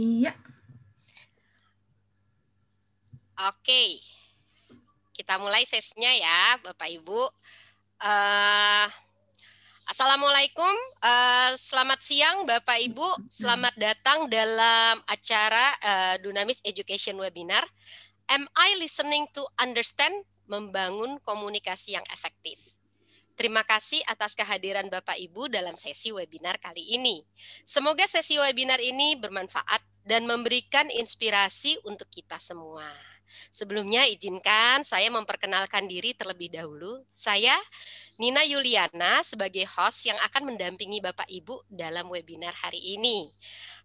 Iya. Oke, kita mulai sesinya ya, Bapak Ibu. Uh, Assalamualaikum, uh, selamat siang Bapak Ibu, selamat datang dalam acara uh, Dunamis Education Webinar. Am I listening to understand? Membangun komunikasi yang efektif. Terima kasih atas kehadiran Bapak Ibu dalam sesi webinar kali ini. Semoga sesi webinar ini bermanfaat dan memberikan inspirasi untuk kita semua. Sebelumnya izinkan saya memperkenalkan diri terlebih dahulu. Saya Nina Yuliana sebagai host yang akan mendampingi Bapak Ibu dalam webinar hari ini.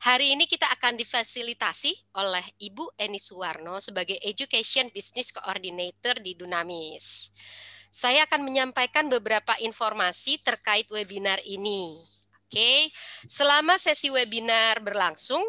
Hari ini kita akan difasilitasi oleh Ibu Eni Suwarno sebagai Education Business Coordinator di Dunamis saya akan menyampaikan beberapa informasi terkait webinar ini. Oke, selama sesi webinar berlangsung,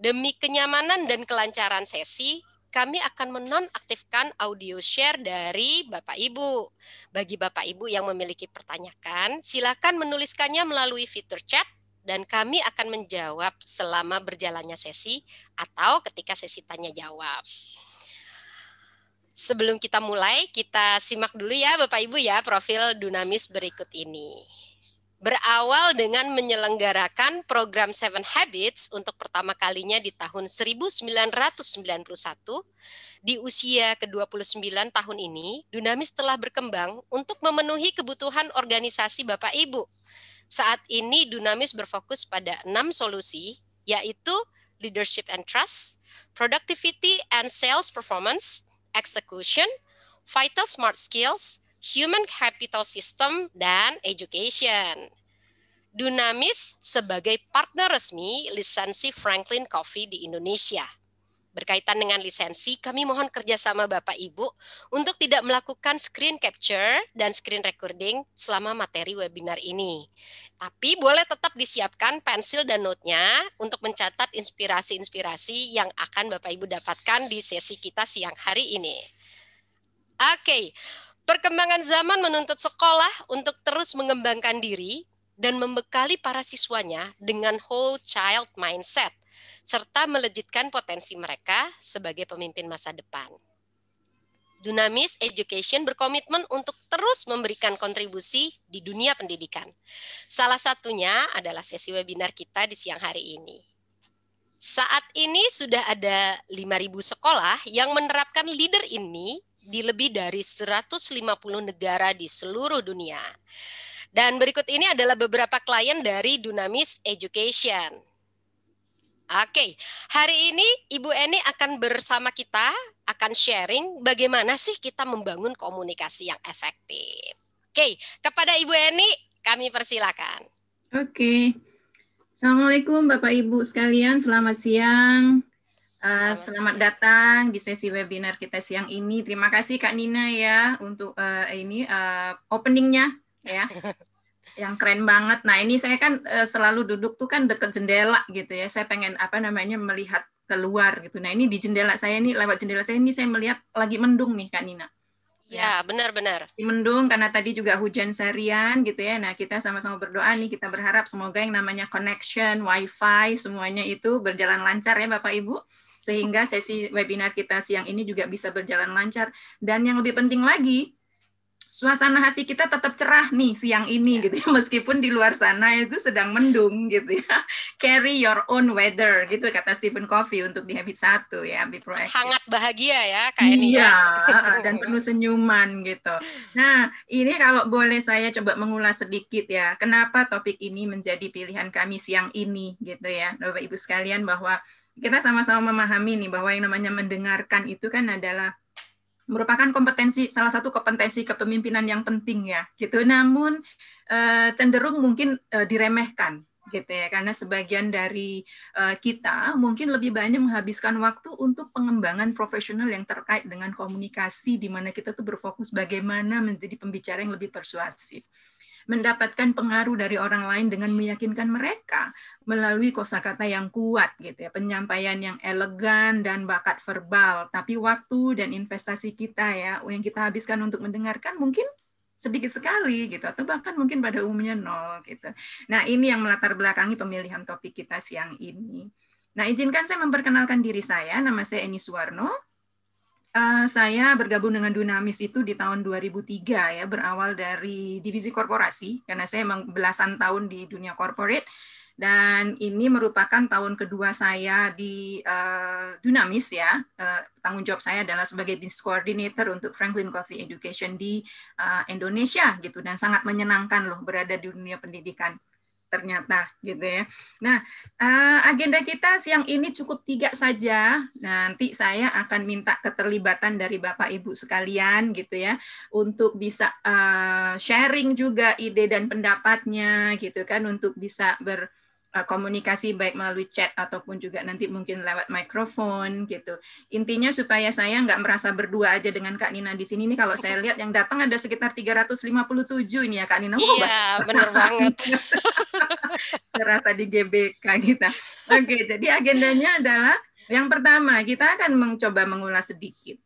demi kenyamanan dan kelancaran sesi, kami akan menonaktifkan audio share dari Bapak Ibu. Bagi Bapak Ibu yang memiliki pertanyaan, silakan menuliskannya melalui fitur chat dan kami akan menjawab selama berjalannya sesi atau ketika sesi tanya jawab. Sebelum kita mulai, kita simak dulu ya Bapak Ibu ya profil Dunamis berikut ini. Berawal dengan menyelenggarakan program Seven Habits untuk pertama kalinya di tahun 1991, di usia ke-29 tahun ini, Dunamis telah berkembang untuk memenuhi kebutuhan organisasi Bapak Ibu. Saat ini Dunamis berfokus pada enam solusi, yaitu leadership and trust, productivity and sales performance, execution, vital smart skills, human capital system, dan education. Dunamis sebagai partner resmi lisensi Franklin Coffee di Indonesia. Berkaitan dengan lisensi, kami mohon kerjasama Bapak Ibu untuk tidak melakukan screen capture dan screen recording selama materi webinar ini. Tapi boleh tetap disiapkan pensil dan note-nya untuk mencatat inspirasi-inspirasi yang akan Bapak Ibu dapatkan di sesi kita siang hari ini. Oke, perkembangan zaman menuntut sekolah untuk terus mengembangkan diri dan membekali para siswanya dengan whole child mindset serta melejitkan potensi mereka sebagai pemimpin masa depan. Dunamis Education berkomitmen untuk terus memberikan kontribusi di dunia pendidikan. Salah satunya adalah sesi webinar kita di siang hari ini. Saat ini sudah ada 5.000 sekolah yang menerapkan leader ini di lebih dari 150 negara di seluruh dunia. Dan berikut ini adalah beberapa klien dari Dunamis Education. Oke, hari ini Ibu Eni akan bersama kita akan sharing bagaimana sih kita membangun komunikasi yang efektif. Oke, kepada Ibu Eni kami persilakan. Oke. Assalamualaikum Bapak Ibu sekalian, selamat siang. Uh, selamat datang di sesi webinar kita siang ini. Terima kasih Kak Nina ya untuk uh, ini uh, openingnya ya. yang keren banget. Nah ini saya kan uh, selalu duduk tuh kan dekat jendela gitu ya. Saya pengen apa namanya melihat keluar gitu. Nah ini di jendela saya ini lewat jendela saya ini saya melihat lagi mendung nih Kak Nina. Ya benar-benar. Di mendung karena tadi juga hujan seharian gitu ya. Nah kita sama-sama berdoa nih kita berharap semoga yang namanya connection, wifi semuanya itu berjalan lancar ya Bapak Ibu sehingga sesi webinar kita siang ini juga bisa berjalan lancar. Dan yang lebih penting lagi suasana hati kita tetap cerah nih siang ini ya. gitu ya. Meskipun di luar sana itu sedang mendung gitu ya. Carry your own weather gitu kata Stephen Covey untuk di habit satu ya be proactive hangat bahagia ya kayak ini ya. Dan penuh senyuman gitu. Nah ini kalau boleh saya coba mengulas sedikit ya kenapa topik ini menjadi pilihan kami siang ini gitu ya Bapak Ibu sekalian bahwa kita sama-sama memahami nih bahwa yang namanya mendengarkan itu kan adalah merupakan kompetensi salah satu kompetensi kepemimpinan yang penting ya gitu. Namun eh, cenderung mungkin eh, diremehkan gitu ya. Karena sebagian dari eh, kita mungkin lebih banyak menghabiskan waktu untuk pengembangan profesional yang terkait dengan komunikasi di mana kita tuh berfokus bagaimana menjadi pembicara yang lebih persuasif mendapatkan pengaruh dari orang lain dengan meyakinkan mereka melalui kosakata yang kuat gitu ya, penyampaian yang elegan dan bakat verbal. Tapi waktu dan investasi kita ya yang kita habiskan untuk mendengarkan mungkin sedikit sekali gitu atau bahkan mungkin pada umumnya nol gitu. Nah, ini yang melatar belakangi pemilihan topik kita siang ini. Nah, izinkan saya memperkenalkan diri saya. Nama saya Eni Suwarno. Uh, saya bergabung dengan Dunamis itu di tahun 2003 ya, berawal dari divisi korporasi karena saya memang belasan tahun di dunia corporate dan ini merupakan tahun kedua saya di uh, Dunamis ya. Uh, tanggung jawab saya adalah sebagai business coordinator untuk Franklin Coffee Education di uh, Indonesia gitu dan sangat menyenangkan loh berada di dunia pendidikan ternyata gitu ya. Nah, uh, agenda kita siang ini cukup tiga saja. Nanti saya akan minta keterlibatan dari Bapak Ibu sekalian gitu ya untuk bisa uh, sharing juga ide dan pendapatnya gitu kan untuk bisa ber Uh, komunikasi baik melalui chat ataupun juga nanti mungkin lewat mikrofon gitu. Intinya supaya saya nggak merasa berdua aja dengan Kak Nina di sini nih kalau saya lihat yang datang ada sekitar 357 ini ya Kak Nina. Iya, benar banget. Serasa di GBK kita. Oke, jadi agendanya adalah yang pertama kita akan mencoba mengulas sedikit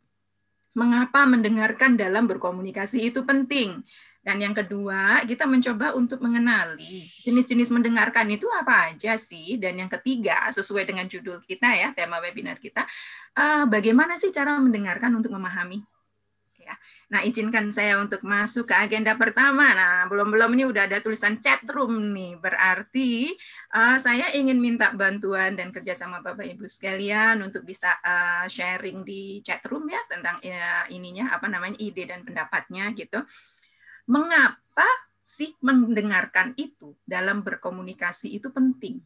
mengapa mendengarkan dalam berkomunikasi itu penting. Dan yang kedua, kita mencoba untuk mengenali jenis-jenis mendengarkan itu apa aja sih. Dan yang ketiga, sesuai dengan judul kita ya, tema webinar kita, uh, bagaimana sih cara mendengarkan untuk memahami? Ya. Nah, izinkan saya untuk masuk ke agenda pertama. Nah, belum-belum ini udah ada tulisan chat room nih. Berarti uh, saya ingin minta bantuan dan kerjasama Bapak Ibu sekalian untuk bisa uh, sharing di chat room ya tentang ya, ininya apa namanya ide dan pendapatnya gitu mengapa sih mendengarkan itu dalam berkomunikasi itu penting?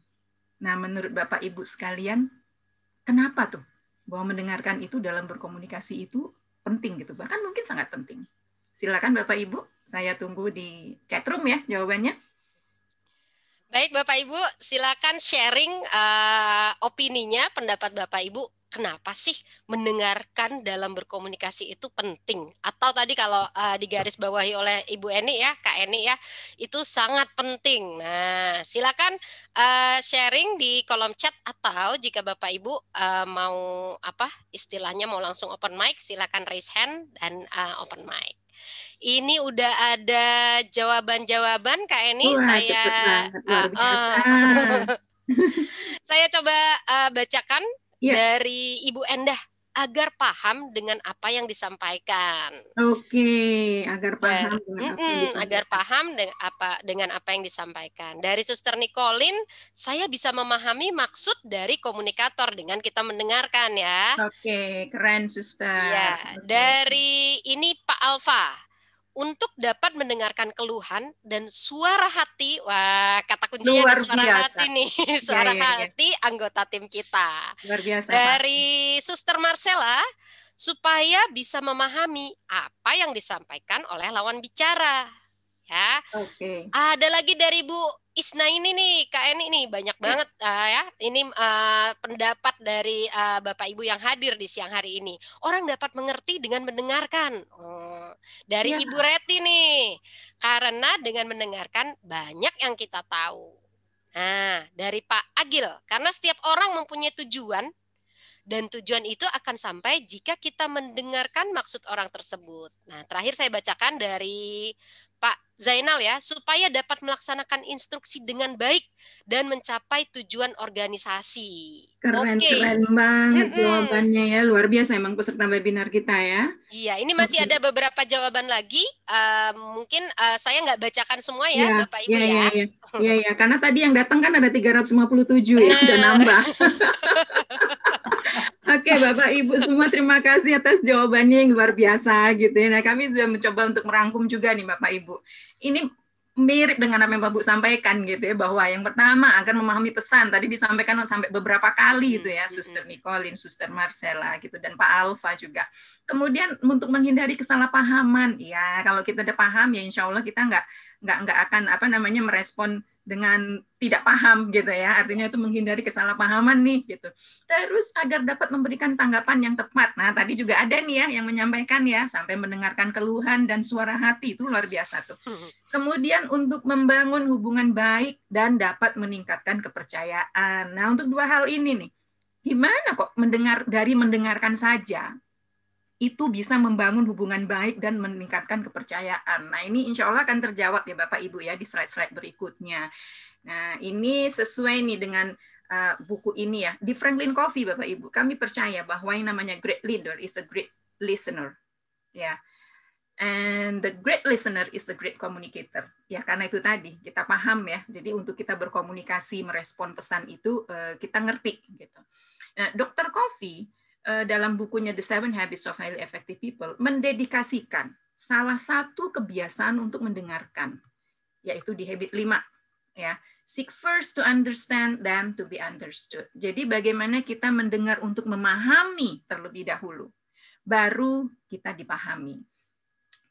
Nah, menurut Bapak Ibu sekalian, kenapa tuh bahwa mendengarkan itu dalam berkomunikasi itu penting gitu? Bahkan mungkin sangat penting. Silakan Bapak Ibu, saya tunggu di chat room ya jawabannya. Baik Bapak Ibu, silakan sharing uh, opininya, pendapat Bapak Ibu kenapa sih mendengarkan dalam berkomunikasi itu penting? Atau tadi kalau uh, digaris bawahi oleh Ibu Eni ya, Kak Eni ya, itu sangat penting. Nah, silakan uh, sharing di kolom chat atau jika Bapak Ibu uh, mau apa istilahnya mau langsung open mic, silakan raise hand dan uh, open mic. Ini udah ada jawaban-jawaban Kak Eni, Wah, saya uh, uh, saya coba uh, bacakan ya. dari Ibu Endah agar paham dengan apa yang disampaikan. Oke, agar paham Dan, dengan apa yang agar paham dengan apa dengan apa yang disampaikan. Dari Suster Nicolin, saya bisa memahami maksud dari komunikator dengan kita mendengarkan ya. Oke, keren Suster. Ya, dari ini Pak Alfa untuk dapat mendengarkan keluhan dan suara hati. Wah, kata kuncinya Luar ada suara biasa. hati nih. suara ya, ya, ya. hati anggota tim kita. Luar biasa. Dari Pak. Suster Marcella supaya bisa memahami apa yang disampaikan oleh lawan bicara. Ya. Oke. Okay. Ada lagi dari Bu Isna ini nih, Kak Eni nih banyak ya. banget uh, ya. Ini uh, pendapat dari uh, Bapak Ibu yang hadir di siang hari ini. Orang dapat mengerti dengan mendengarkan. Uh, dari ya. Ibu Reti nih, karena dengan mendengarkan banyak yang kita tahu. Nah, dari Pak Agil, karena setiap orang mempunyai tujuan dan tujuan itu akan sampai jika kita mendengarkan maksud orang tersebut. Nah, terakhir saya bacakan dari Pak Zainal ya, supaya dapat melaksanakan instruksi dengan baik dan mencapai tujuan organisasi. Keren, okay. keren banget mm -mm. jawabannya ya, luar biasa emang peserta webinar kita ya. Iya, ini masih ada beberapa jawaban lagi. Uh, mungkin uh, saya nggak bacakan semua ya, ya Bapak Ibu ya. Iya, iya, iya, ya. karena tadi yang datang kan ada 357 Benar. ya, udah nambah. Oke, Bapak Ibu semua terima kasih atas jawabannya yang luar biasa gitu ya. Nah, kami sudah mencoba untuk merangkum juga nih Bapak Ibu. Ini mirip dengan apa yang Bapak Bu sampaikan gitu ya bahwa yang pertama akan memahami pesan tadi disampaikan sampai beberapa kali itu ya Suster. Nicolin, Suster Marcella gitu dan Pak Alfa juga. Kemudian untuk menghindari kesalahpahaman ya kalau kita udah paham ya Insya Allah kita nggak nggak nggak akan apa namanya merespon dengan tidak paham gitu ya. Artinya itu menghindari kesalahpahaman nih gitu. Terus agar dapat memberikan tanggapan yang tepat. Nah tadi juga ada nih ya yang menyampaikan ya sampai mendengarkan keluhan dan suara hati itu luar biasa tuh. Hmm. kemudian untuk membangun hubungan baik dan dapat meningkatkan kepercayaan. Nah untuk dua hal ini nih gimana kok mendengar dari mendengarkan saja itu bisa membangun hubungan baik dan meningkatkan kepercayaan. Nah, ini insya Allah akan terjawab ya Bapak Ibu ya di slide-slide berikutnya. Nah, ini sesuai nih dengan uh, buku ini ya di Franklin Covey Bapak Ibu kami percaya bahwa yang namanya great leader is a great listener ya and the great listener is a great communicator ya karena itu tadi kita paham ya jadi untuk kita berkomunikasi merespon pesan itu uh, kita ngerti gitu nah Dr. Uh, dalam bukunya The Seven Habits of Highly Effective People mendedikasikan salah satu kebiasaan untuk mendengarkan yaitu di habit 5 ya seek first to understand then to be understood. Jadi bagaimana kita mendengar untuk memahami terlebih dahulu, baru kita dipahami.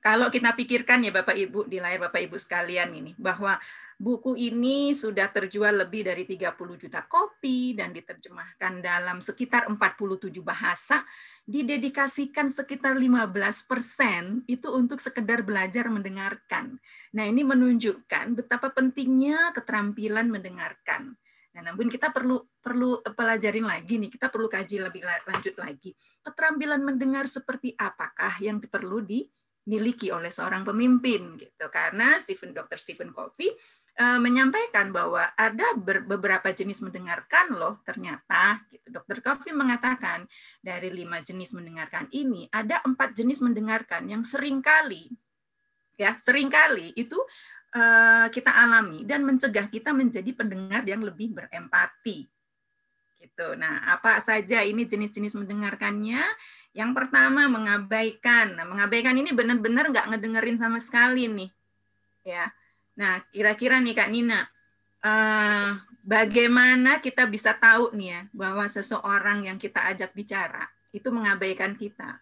Kalau kita pikirkan ya Bapak Ibu di layar Bapak Ibu sekalian ini bahwa buku ini sudah terjual lebih dari 30 juta kopi dan diterjemahkan dalam sekitar 47 bahasa didedikasikan sekitar 15% itu untuk sekedar belajar mendengarkan. Nah, ini menunjukkan betapa pentingnya keterampilan mendengarkan. Nah, namun kita perlu perlu pelajarin lagi nih, kita perlu kaji lebih lanjut lagi. Keterampilan mendengar seperti apakah yang perlu dimiliki oleh seorang pemimpin gitu. Karena Stephen Dr. Stephen Covey Eh, menyampaikan bahwa ada beberapa jenis mendengarkan loh ternyata gitu. Dokter Kofi mengatakan dari lima jenis mendengarkan ini ada empat jenis mendengarkan yang sering kali ya sering kali itu uh, kita alami dan mencegah kita menjadi pendengar yang lebih berempati gitu. Nah, apa saja ini jenis-jenis mendengarkannya? Yang pertama mengabaikan. Nah, mengabaikan ini benar-benar nggak ngedengerin sama sekali nih. Ya Nah, kira-kira nih Kak Nina, uh, bagaimana kita bisa tahu nih ya bahwa seseorang yang kita ajak bicara itu mengabaikan kita?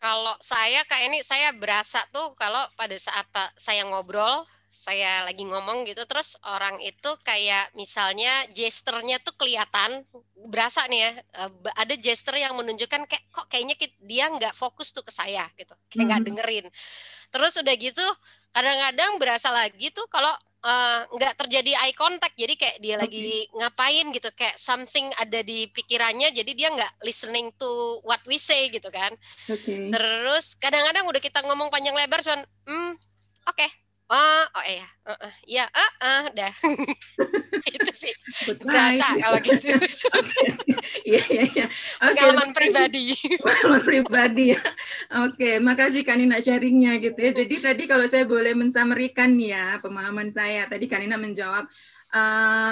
Kalau saya kayak ini saya berasa tuh kalau pada saat saya ngobrol, saya lagi ngomong gitu terus orang itu kayak misalnya gesternya tuh kelihatan berasa nih ya eh, ada gesture yang menunjukkan kayak kok kayaknya dia nggak fokus tuh ke saya gitu kayak nggak mm -hmm. dengerin terus udah gitu kadang-kadang berasa lagi tuh kalau uh, nggak terjadi eye contact jadi kayak dia okay. lagi ngapain gitu kayak something ada di pikirannya jadi dia nggak listening to what we say gitu kan okay. terus kadang-kadang udah kita ngomong panjang lebar cuman hmm oke okay, Oh, oh iya, uh, uh, ya, uh, uh, dah. itu sih berasa kalau gitu. Iya, iya, iya. Pengalaman pribadi. Pengalaman pribadi ya. Oke, makasih Kanina sharingnya gitu ya. Jadi tadi kalau saya boleh mensamerikan ya pemahaman saya. Tadi Kanina menjawab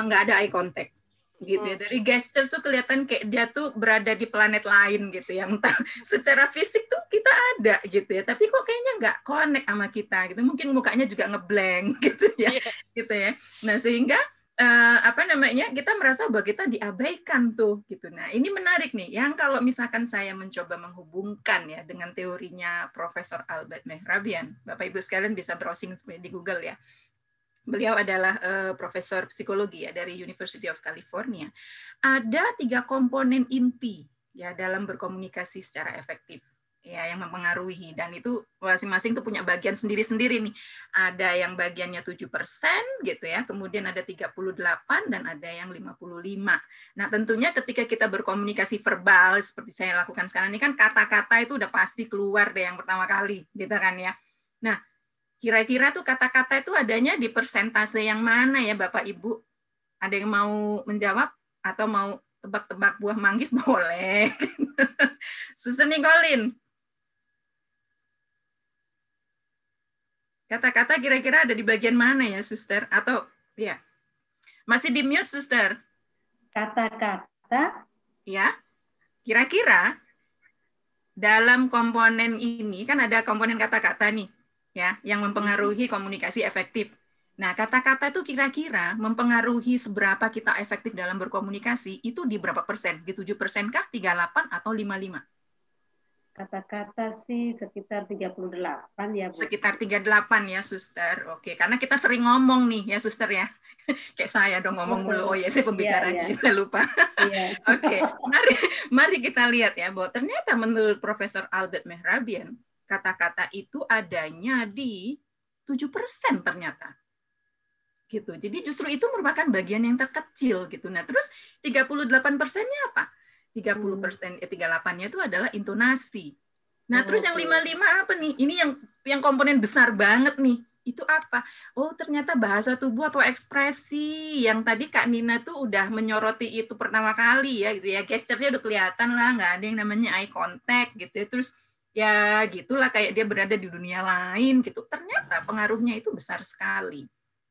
nggak uh, ada eye contact gitu ya. Hmm. Dari gesture tuh kelihatan kayak dia tuh berada di planet lain gitu yang entah secara fisik tuh kita ada gitu ya, tapi kok kayaknya nggak connect sama kita gitu. Mungkin mukanya juga ngeblank gitu ya. Yeah. Gitu ya. Nah, sehingga uh, apa namanya? kita merasa bahwa kita diabaikan tuh gitu. Nah, ini menarik nih yang kalau misalkan saya mencoba menghubungkan ya dengan teorinya Profesor Albert Mehrabian. Bapak Ibu sekalian bisa browsing di Google ya beliau adalah uh, profesor psikologi ya dari University of California. Ada tiga komponen inti ya dalam berkomunikasi secara efektif ya yang mempengaruhi dan itu masing-masing tuh punya bagian sendiri-sendiri nih. Ada yang bagiannya 7% gitu ya, kemudian ada 38 dan ada yang 55. Nah, tentunya ketika kita berkomunikasi verbal seperti saya lakukan sekarang ini kan kata-kata itu udah pasti keluar deh yang pertama kali gitu kan ya. Nah, Kira-kira tuh kata-kata itu adanya di persentase yang mana ya Bapak Ibu? Ada yang mau menjawab atau mau tebak-tebak buah manggis boleh. Suster Nikolin. Kata-kata kira-kira ada di bagian mana ya, Suster? Atau ya. Masih di mute, Suster. Kata-kata ya. Kira-kira dalam komponen ini kan ada komponen kata-kata nih ya yang mempengaruhi komunikasi efektif. Nah, kata-kata itu kira-kira mempengaruhi seberapa kita efektif dalam berkomunikasi itu di berapa persen? Di 7 persen kah, 38 atau 55? Kata-kata sih sekitar 38 ya, Bu. Sekitar 38 ya, Suster. Oke, karena kita sering ngomong nih ya, Suster ya. Kayak saya dong ngomong mulu. Oh ya, saya pembicara yeah, yeah. saya lupa. Yeah. Oke, mari mari kita lihat ya bahwa ternyata menurut Profesor Albert Mehrabian, kata-kata itu adanya di 7% ternyata. Gitu. Jadi justru itu merupakan bagian yang terkecil gitu. Nah, terus 38 persennya apa? 30 persen, hmm. eh, 38-nya itu adalah intonasi. Nah, oh, terus yang 55 apa nih? Ini yang yang komponen besar banget nih. itu apa? Oh, ternyata bahasa tubuh atau ekspresi yang tadi Kak Nina tuh udah menyoroti itu pertama kali ya gitu ya. Gesturnya udah kelihatan lah, nggak ada yang namanya eye contact gitu ya. Terus ya gitulah kayak dia berada di dunia lain gitu. Ternyata pengaruhnya itu besar sekali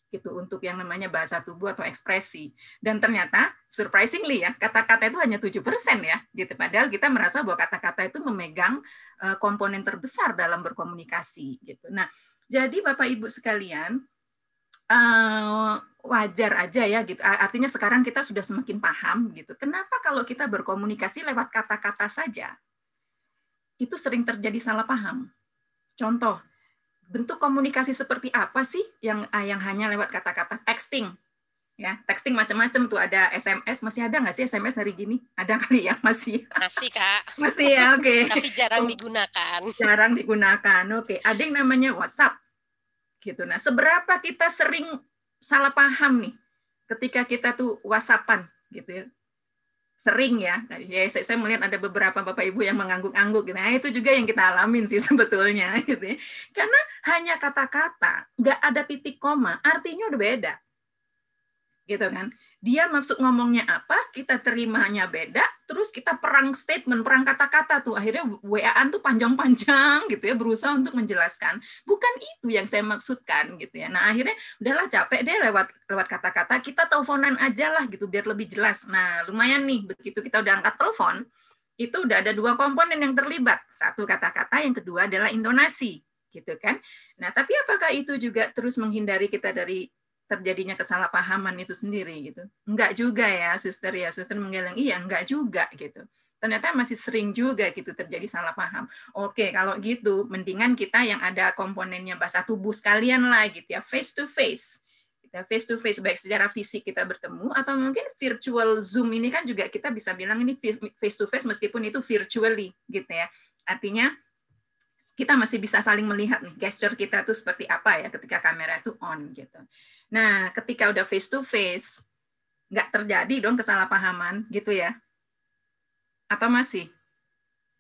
gitu untuk yang namanya bahasa tubuh atau ekspresi. Dan ternyata surprisingly ya, kata-kata itu hanya 7% ya gitu. Padahal kita merasa bahwa kata-kata itu memegang eh, komponen terbesar dalam berkomunikasi gitu. Nah, jadi Bapak Ibu sekalian, uh, wajar aja ya gitu. Artinya sekarang kita sudah semakin paham gitu. Kenapa kalau kita berkomunikasi lewat kata-kata saja itu sering terjadi salah paham. Contoh, bentuk komunikasi seperti apa sih yang ah, yang hanya lewat kata-kata texting? ya texting macam-macam tuh. Ada SMS masih ada nggak sih SMS hari gini? Ada kali ya masih. Masih kak. Masih ya oke. Okay. tapi jarang digunakan. Jarang digunakan oke. Okay. ada yang namanya WhatsApp. Gitu. Nah seberapa kita sering salah paham nih ketika kita tuh WhatsAppan gitu ya sering ya, ya saya, saya melihat ada beberapa bapak ibu yang mengangguk-angguk gitu. Nah, itu juga yang kita alamin sih sebetulnya gitu ya. Karena hanya kata-kata, nggak ada titik koma, artinya udah beda gitu kan. Dia maksud ngomongnya apa, kita terimanya beda, terus kita perang statement, perang kata-kata tuh. Akhirnya WA-an tuh panjang-panjang gitu ya, berusaha untuk menjelaskan. Bukan itu yang saya maksudkan gitu ya. Nah, akhirnya udahlah capek deh lewat lewat kata-kata, kita teleponan aja lah gitu biar lebih jelas. Nah, lumayan nih begitu kita udah angkat telepon, itu udah ada dua komponen yang terlibat. Satu kata-kata, yang kedua adalah intonasi gitu kan. Nah, tapi apakah itu juga terus menghindari kita dari terjadinya kesalahpahaman itu sendiri gitu. Enggak juga ya, suster ya, suster menggeleng, iya enggak juga gitu. Ternyata masih sering juga gitu terjadi salah paham. Oke, kalau gitu mendingan kita yang ada komponennya bahasa tubuh sekalian lah gitu ya, face to face. Kita face to face baik secara fisik kita bertemu atau mungkin virtual Zoom ini kan juga kita bisa bilang ini face to face meskipun itu virtually gitu ya. Artinya kita masih bisa saling melihat nih gesture kita tuh seperti apa ya ketika kamera itu on gitu. Nah, ketika udah face to face, nggak terjadi dong kesalahpahaman gitu ya? Atau masih?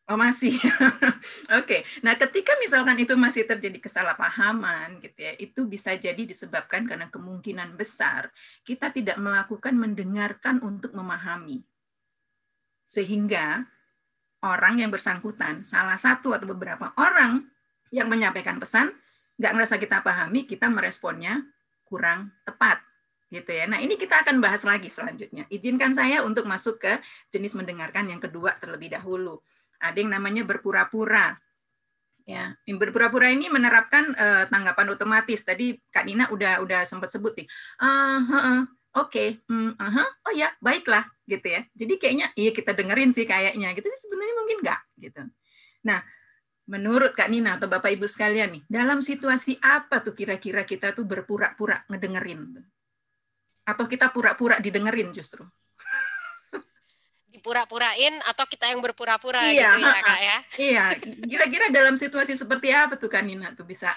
Oh masih. Oke. Okay. Nah, ketika misalkan itu masih terjadi kesalahpahaman gitu ya, itu bisa jadi disebabkan karena kemungkinan besar kita tidak melakukan mendengarkan untuk memahami. Sehingga orang yang bersangkutan, salah satu atau beberapa orang yang menyampaikan pesan, nggak merasa kita pahami, kita meresponnya kurang tepat gitu ya. Nah, ini kita akan bahas lagi selanjutnya. Izinkan saya untuk masuk ke jenis mendengarkan yang kedua terlebih dahulu. Ada yang namanya berpura-pura. Ya, berpura-pura ini menerapkan uh, tanggapan otomatis. Tadi Kak Nina udah udah sempat sebut nih. Uh, uh, uh, Oke, okay. mm, uh oh ya, baiklah, gitu ya. Jadi kayaknya, iya kita dengerin sih kayaknya, gitu. Tapi sebenarnya mungkin enggak, gitu. Nah, menurut Kak Nina atau Bapak Ibu sekalian nih, dalam situasi apa tuh kira-kira kita tuh berpura-pura ngedengerin? Atau kita pura-pura didengerin justru? Dipura-purain atau kita yang berpura-pura iya, gitu ya Kak ya? Iya, kira-kira dalam situasi seperti apa tuh Kak Nina tuh bisa?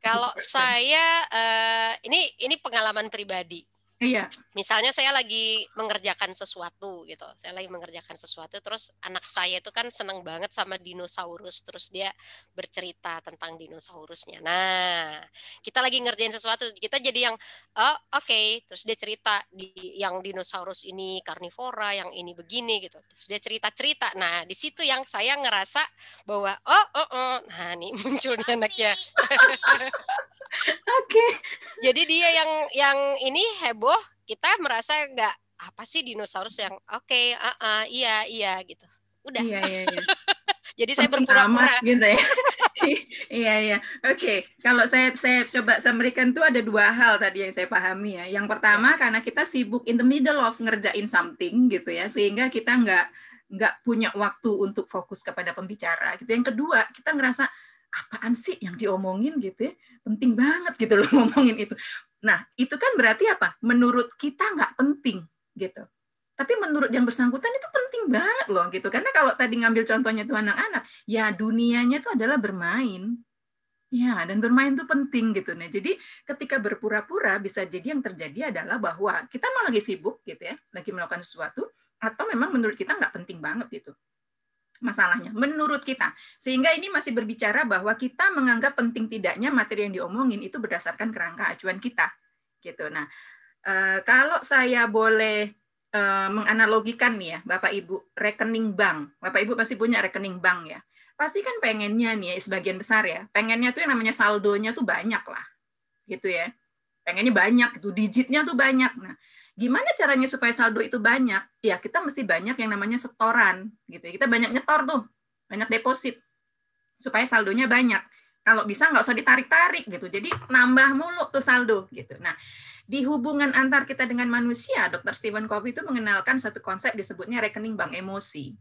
Kalau saya, uh, ini ini pengalaman pribadi Iya. Misalnya saya lagi mengerjakan sesuatu gitu. Saya lagi mengerjakan sesuatu terus anak saya itu kan seneng banget sama dinosaurus terus dia bercerita tentang dinosaurusnya. Nah, kita lagi ngerjain sesuatu, kita jadi yang oh oke, okay. terus dia cerita di yang dinosaurus ini karnivora, yang ini begini gitu. Terus dia cerita-cerita. Nah, di situ yang saya ngerasa bahwa oh oh, oh. nah nih munculnya anaknya. Oke. Okay. Jadi dia yang yang ini heboh, kita merasa nggak apa sih dinosaurus yang oke, okay, uh, uh, iya iya gitu. Udah. Iya iya. iya. Jadi saya berpura-pura gitu ya. iya iya. Oke, okay. kalau saya saya coba samerikan tuh ada dua hal tadi yang saya pahami ya. Yang pertama ya. karena kita sibuk in the middle of ngerjain something gitu ya, sehingga kita nggak nggak punya waktu untuk fokus kepada pembicara gitu. Yang kedua, kita ngerasa apaan sih yang diomongin gitu ya penting banget gitu loh ngomongin itu nah itu kan berarti apa? Menurut kita nggak penting gitu. Tapi menurut yang bersangkutan itu penting banget loh gitu. Karena kalau tadi ngambil contohnya tuh anak-anak ya dunianya itu adalah bermain. Ya dan bermain itu penting gitu. Nah jadi ketika berpura-pura bisa jadi yang terjadi adalah bahwa kita malah lagi sibuk gitu ya lagi melakukan sesuatu atau memang menurut kita nggak penting banget gitu masalahnya menurut kita. Sehingga ini masih berbicara bahwa kita menganggap penting tidaknya materi yang diomongin itu berdasarkan kerangka acuan kita gitu. Nah eh, kalau saya boleh eh, menganalogikan nih ya Bapak Ibu rekening bank. Bapak Ibu pasti punya rekening bank ya. Pasti kan pengennya nih ya sebagian besar ya pengennya tuh yang namanya saldonya tuh banyak lah gitu ya. Pengennya banyak itu digitnya tuh banyak. Nah Gimana caranya supaya saldo itu banyak? Ya kita mesti banyak yang namanya setoran gitu. Ya. Kita banyak nyetor tuh, banyak deposit supaya saldonya banyak. Kalau bisa nggak usah ditarik-tarik gitu. Jadi nambah mulu tuh saldo gitu. Nah, di hubungan antar kita dengan manusia, Dr. Stephen Covey itu mengenalkan satu konsep disebutnya rekening bank emosi.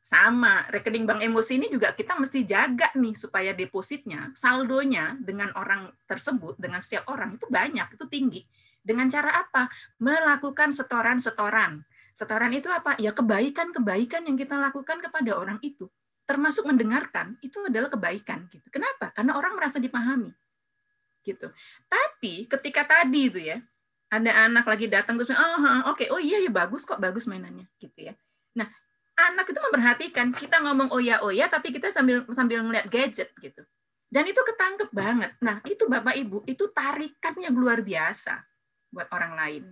Sama, rekening bank emosi ini juga kita mesti jaga nih supaya depositnya, saldonya dengan orang tersebut, dengan setiap orang itu banyak, itu tinggi. Dengan cara apa? Melakukan setoran-setoran. Setoran itu apa? Ya kebaikan-kebaikan yang kita lakukan kepada orang itu. Termasuk mendengarkan, itu adalah kebaikan. gitu. Kenapa? Karena orang merasa dipahami. gitu. Tapi ketika tadi itu ya, ada anak lagi datang terus, oh, oke, okay. oh iya ya bagus kok, bagus mainannya, gitu ya. Nah, anak itu memperhatikan kita ngomong oh ya oh ya, tapi kita sambil sambil ngeliat gadget gitu. Dan itu ketangkep banget. Nah, itu Bapak Ibu, itu tarikannya luar biasa buat orang lain.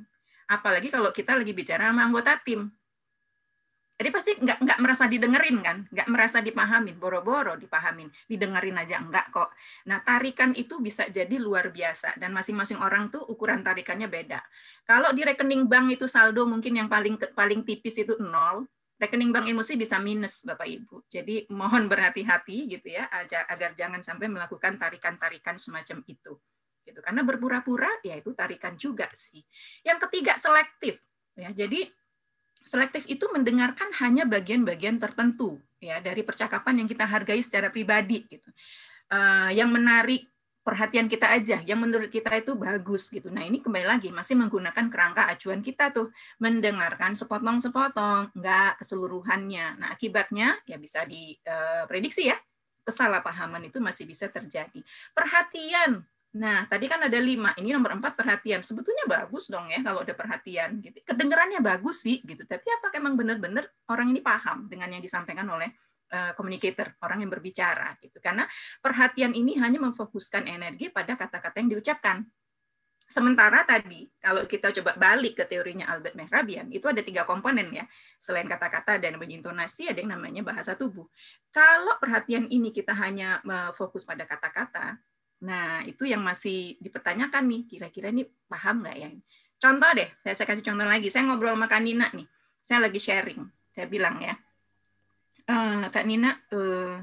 Apalagi kalau kita lagi bicara sama anggota tim. Jadi pasti nggak nggak merasa didengerin kan, nggak merasa dipahamin, boro-boro dipahamin, didengerin aja enggak kok. Nah tarikan itu bisa jadi luar biasa dan masing-masing orang tuh ukuran tarikannya beda. Kalau di rekening bank itu saldo mungkin yang paling paling tipis itu nol, rekening bank emosi bisa minus Bapak Ibu. Jadi mohon berhati-hati gitu ya agar jangan sampai melakukan tarikan-tarikan semacam itu gitu karena berpura-pura ya itu tarikan juga sih yang ketiga selektif ya jadi selektif itu mendengarkan hanya bagian-bagian tertentu ya dari percakapan yang kita hargai secara pribadi gitu uh, yang menarik perhatian kita aja yang menurut kita itu bagus gitu. Nah, ini kembali lagi masih menggunakan kerangka acuan kita tuh mendengarkan sepotong-sepotong, enggak keseluruhannya. Nah, akibatnya ya bisa diprediksi eh, ya. Kesalahpahaman itu masih bisa terjadi. Perhatian Nah, tadi kan ada lima, ini nomor empat perhatian. Sebetulnya bagus dong ya kalau ada perhatian. Gitu. Kedengerannya bagus sih, gitu. Tapi apakah memang benar-benar orang ini paham dengan yang disampaikan oleh uh, orang yang berbicara, gitu. Karena perhatian ini hanya memfokuskan energi pada kata-kata yang diucapkan. Sementara tadi, kalau kita coba balik ke teorinya Albert Mehrabian, itu ada tiga komponen ya. Selain kata-kata dan intonasi, ada yang namanya bahasa tubuh. Kalau perhatian ini kita hanya fokus pada kata-kata, Nah, itu yang masih dipertanyakan nih, kira-kira ini paham nggak ya? Contoh deh, saya, saya kasih contoh lagi. Saya ngobrol sama Kak Nina nih, saya lagi sharing. Saya bilang ya, e, Kak Nina, uh,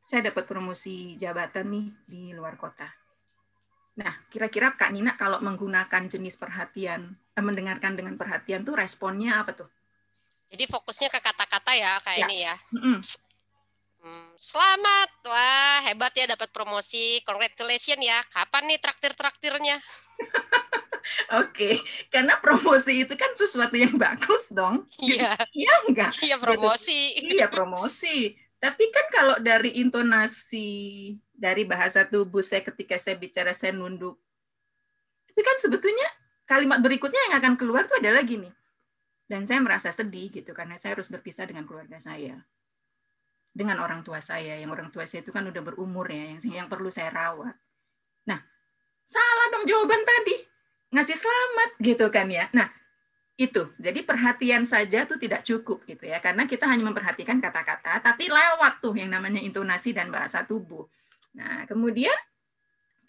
saya dapat promosi jabatan nih di luar kota. Nah, kira-kira Kak Nina kalau menggunakan jenis perhatian, eh, mendengarkan dengan perhatian tuh responnya apa tuh? Jadi fokusnya ke kata-kata ya, kayak ya. ini ya. Mm -mm Hmm, selamat, wah hebat ya dapat promosi, congratulations ya. Kapan nih traktir-traktirnya? Oke, okay. karena promosi itu kan sesuatu yang bagus dong. Iya. Iya enggak? Iya promosi. Iya promosi. Tapi kan kalau dari intonasi dari bahasa tubuh saya ketika saya bicara saya nunduk, itu kan sebetulnya kalimat berikutnya yang akan keluar tuh adalah gini. Dan saya merasa sedih gitu karena saya harus berpisah dengan keluarga saya dengan orang tua saya. Yang orang tua saya itu kan udah berumur ya yang yang perlu saya rawat. Nah salah dong jawaban tadi. Ngasih selamat gitu kan ya. Nah itu. Jadi perhatian saja tuh tidak cukup gitu ya. Karena kita hanya memperhatikan kata-kata tapi lewat tuh yang namanya intonasi dan bahasa tubuh. Nah kemudian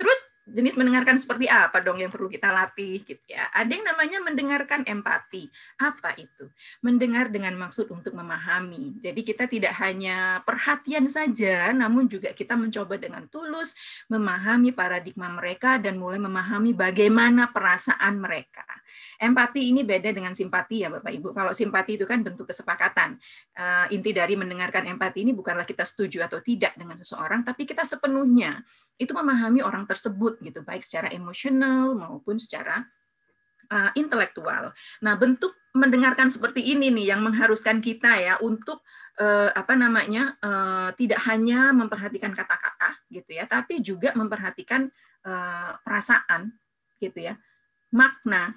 terus jenis mendengarkan seperti apa dong yang perlu kita latih gitu ya. Ada yang namanya mendengarkan empati. Apa itu? Mendengar dengan maksud untuk memahami. Jadi kita tidak hanya perhatian saja namun juga kita mencoba dengan tulus memahami paradigma mereka dan mulai memahami bagaimana perasaan mereka. Empati ini beda dengan simpati ya Bapak Ibu. Kalau simpati itu kan bentuk kesepakatan. Uh, inti dari mendengarkan empati ini bukanlah kita setuju atau tidak dengan seseorang tapi kita sepenuhnya itu memahami orang tersebut gitu baik secara emosional maupun secara uh, intelektual. Nah, bentuk mendengarkan seperti ini nih yang mengharuskan kita ya untuk uh, apa namanya tidak hanya memperhatikan kata-kata gitu ya, tapi juga memperhatikan perasaan gitu ya, makna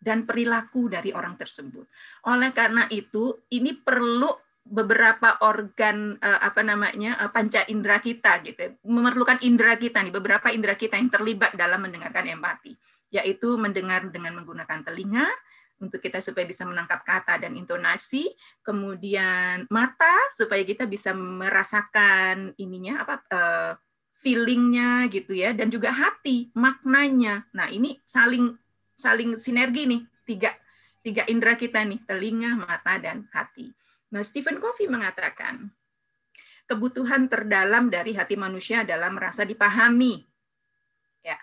dan perilaku dari orang tersebut. Oleh karena itu, ini perlu beberapa organ uh, apa namanya uh, panca indera kita gitu memerlukan indera kita nih beberapa indera kita yang terlibat dalam mendengarkan empati yaitu mendengar dengan menggunakan telinga untuk kita supaya bisa menangkap kata dan intonasi kemudian mata supaya kita bisa merasakan ininya apa uh, feelingnya gitu ya dan juga hati maknanya nah ini saling saling sinergi nih tiga tiga indera kita nih telinga mata dan hati Nah, Stephen Covey mengatakan, kebutuhan terdalam dari hati manusia adalah merasa dipahami. Ya,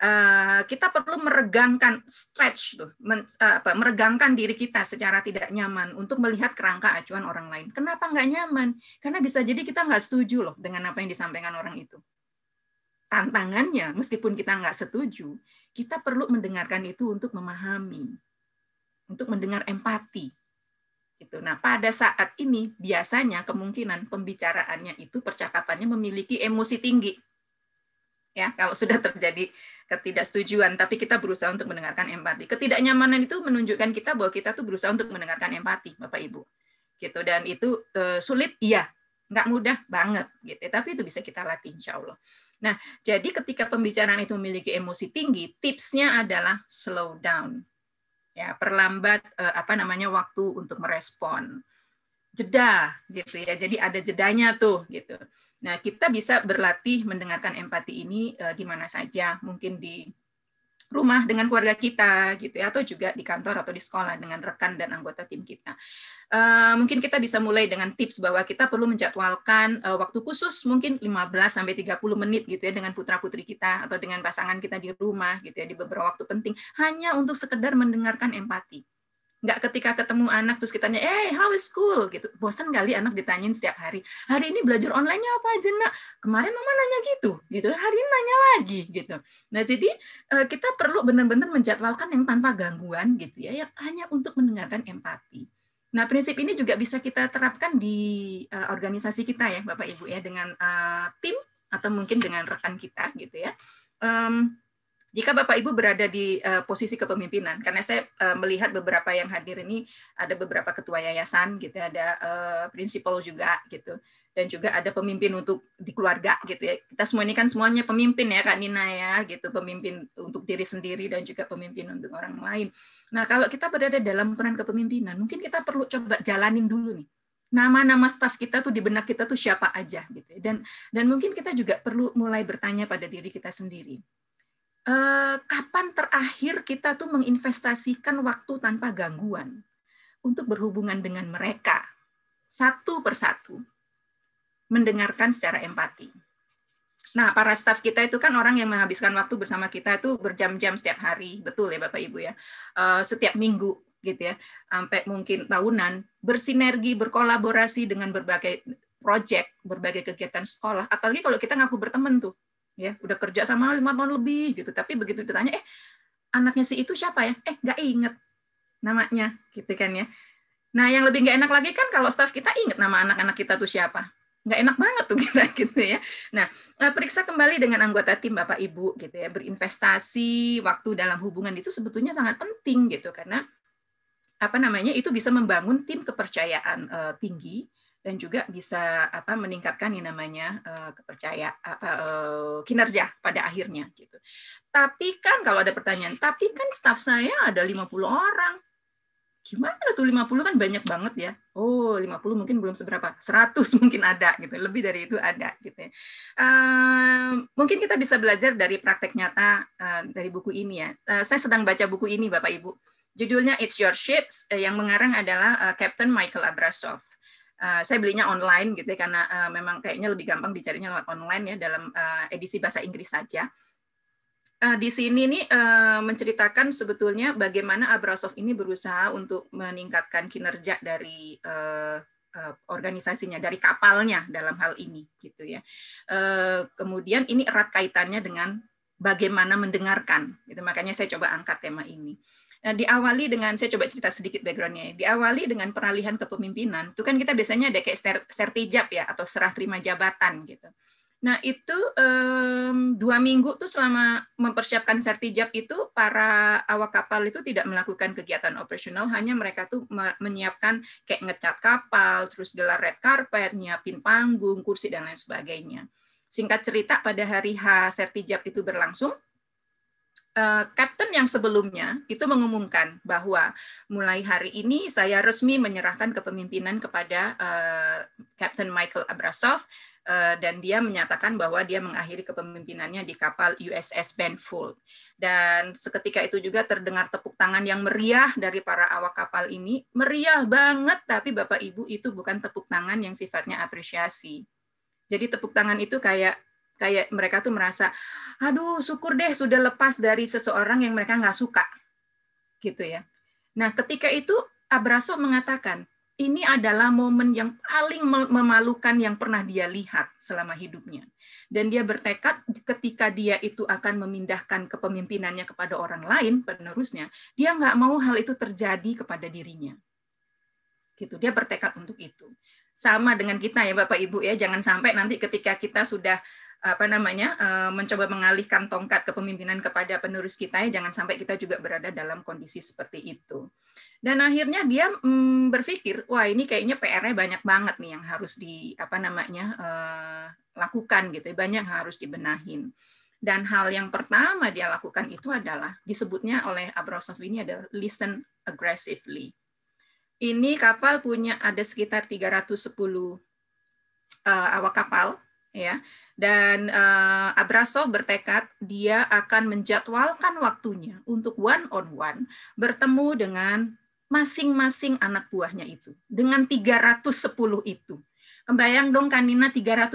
uh, kita perlu meregangkan stretch tuh, men, uh, apa, meregangkan diri kita secara tidak nyaman untuk melihat kerangka acuan orang lain. Kenapa nggak nyaman? Karena bisa jadi kita nggak setuju loh dengan apa yang disampaikan orang itu. Tantangannya, meskipun kita nggak setuju, kita perlu mendengarkan itu untuk memahami, untuk mendengar empati, Gitu. Nah, pada saat ini biasanya kemungkinan pembicaraannya itu percakapannya memiliki emosi tinggi. Ya, kalau sudah terjadi ketidaksetujuan, tapi kita berusaha untuk mendengarkan empati. Ketidaknyamanan itu menunjukkan kita bahwa kita tuh berusaha untuk mendengarkan empati, Bapak Ibu. Gitu dan itu e, sulit, iya, nggak mudah banget gitu. Tapi itu bisa kita latih insya Allah. Nah, jadi ketika pembicaraan itu memiliki emosi tinggi, tipsnya adalah slow down. Ya perlambat eh, apa namanya waktu untuk merespon. Jeda gitu ya. Jadi ada jedanya tuh gitu. Nah kita bisa berlatih mendengarkan empati ini eh, di mana saja. Mungkin di rumah dengan keluarga kita gitu ya. Atau juga di kantor atau di sekolah dengan rekan dan anggota tim kita. Uh, mungkin kita bisa mulai dengan tips bahwa kita perlu menjadwalkan uh, waktu khusus mungkin 15 sampai 30 menit gitu ya dengan putra-putri kita atau dengan pasangan kita di rumah gitu ya di beberapa waktu penting. Hanya untuk sekedar mendengarkan empati. Nggak ketika ketemu anak terus kita tanya, "Eh, how is school?" gitu. Bosan kali anak ditanyain setiap hari. "Hari ini belajar online-nya apa aja, Nak?" Kemarin mama nanya gitu, gitu. Hari ini nanya lagi gitu. Nah, jadi uh, kita perlu benar-benar menjadwalkan yang tanpa gangguan gitu ya, yang hanya untuk mendengarkan empati. Nah, prinsip ini juga bisa kita terapkan di uh, organisasi kita ya, Bapak Ibu ya, dengan uh, tim atau mungkin dengan rekan kita gitu ya. Um, jika Bapak Ibu berada di uh, posisi kepemimpinan, karena saya uh, melihat beberapa yang hadir ini ada beberapa ketua yayasan gitu, ada uh, prinsipal juga gitu dan juga ada pemimpin untuk di keluarga gitu ya. Kita semua ini kan semuanya pemimpin ya Kak Nina ya gitu, pemimpin untuk diri sendiri dan juga pemimpin untuk orang lain. Nah, kalau kita berada dalam peran kepemimpinan, mungkin kita perlu coba jalanin dulu nih. Nama-nama staf kita tuh di benak kita tuh siapa aja gitu ya. Dan dan mungkin kita juga perlu mulai bertanya pada diri kita sendiri. Eh, kapan terakhir kita tuh menginvestasikan waktu tanpa gangguan untuk berhubungan dengan mereka? Satu persatu. Mendengarkan secara empati. Nah, para staf kita itu kan orang yang menghabiskan waktu bersama kita itu berjam-jam setiap hari, betul ya Bapak Ibu ya, uh, setiap minggu gitu ya, sampai mungkin tahunan, bersinergi, berkolaborasi dengan berbagai project, berbagai kegiatan sekolah, apalagi kalau kita ngaku berteman tuh, ya udah kerja sama lima tahun lebih gitu, tapi begitu ditanya, eh anaknya si itu siapa ya? Eh nggak inget namanya, gitu kan ya. Nah, yang lebih nggak enak lagi kan kalau staf kita inget nama anak-anak kita tuh siapa nggak enak banget tuh kita gitu ya. Nah, eh, periksa kembali dengan anggota tim Bapak Ibu gitu ya. Berinvestasi waktu dalam hubungan itu sebetulnya sangat penting gitu karena apa namanya itu bisa membangun tim kepercayaan uh, tinggi dan juga bisa apa meningkatkan yang namanya uh, kepercayaan apa uh, kinerja pada akhirnya gitu. Tapi kan kalau ada pertanyaan, tapi kan staf saya ada 50 orang gimana tuh 50 kan banyak banget ya. Oh, 50 mungkin belum seberapa. 100 mungkin ada gitu. Lebih dari itu ada gitu ya. Uh, mungkin kita bisa belajar dari praktek nyata uh, dari buku ini ya. Uh, saya sedang baca buku ini Bapak Ibu. Judulnya It's Your Ships yang mengarang adalah uh, Captain Michael Abrasov. Uh, saya belinya online gitu ya karena uh, memang kayaknya lebih gampang dicarinya lewat online ya dalam uh, edisi bahasa Inggris saja. Uh, di sini nih uh, menceritakan sebetulnya bagaimana Abrasov ini berusaha untuk meningkatkan kinerja dari uh, organisasinya, dari kapalnya dalam hal ini, gitu ya. Kemudian ini erat kaitannya dengan bagaimana mendengarkan, gitu. Makanya saya coba angkat tema ini. Nah, diawali dengan saya coba cerita sedikit backgroundnya. Diawali dengan peralihan kepemimpinan, itu kan kita biasanya ada kayak sertijab ya atau serah terima jabatan gitu Nah itu um, dua minggu tuh selama mempersiapkan sertijab itu para awak kapal itu tidak melakukan kegiatan operasional, hanya mereka tuh menyiapkan kayak ngecat kapal, terus gelar red carpet, nyiapin panggung, kursi dan lain sebagainya. Singkat cerita pada hari H sertijab itu berlangsung, Kapten yang sebelumnya itu mengumumkan bahwa mulai hari ini saya resmi menyerahkan kepemimpinan kepada Kapten Michael Abrasov Eh, dan dia menyatakan bahwa dia mengakhiri kepemimpinannya di kapal USS Benfold. Dan seketika itu juga terdengar tepuk tangan yang meriah dari para awak kapal ini, meriah banget, tapi Bapak Ibu itu bukan tepuk tangan yang sifatnya apresiasi. Jadi tepuk tangan itu kayak kayak mereka tuh merasa, aduh syukur deh sudah lepas dari seseorang yang mereka nggak suka, gitu ya. Nah ketika itu Abraso mengatakan, ini adalah momen yang paling memalukan yang pernah dia lihat selama hidupnya. Dan dia bertekad ketika dia itu akan memindahkan kepemimpinannya kepada orang lain, penerusnya, dia nggak mau hal itu terjadi kepada dirinya. Gitu, dia bertekad untuk itu. Sama dengan kita ya Bapak Ibu ya, jangan sampai nanti ketika kita sudah apa namanya eh, mencoba mengalihkan tongkat kepemimpinan kepada penerus kita ya jangan sampai kita juga berada dalam kondisi seperti itu. Dan akhirnya dia mm, berpikir, wah ini kayaknya PR-nya banyak banget nih yang harus di apa namanya uh, lakukan gitu, ya, banyak yang harus dibenahin. Dan hal yang pertama dia lakukan itu adalah disebutnya oleh Abrosov ini adalah listen aggressively. Ini kapal punya ada sekitar 310 uh, eh, awak kapal ya. Dan uh, Abrasov bertekad dia akan menjadwalkan waktunya untuk one on one bertemu dengan masing-masing anak buahnya itu dengan 310 itu. Kebayang dong Kanina 310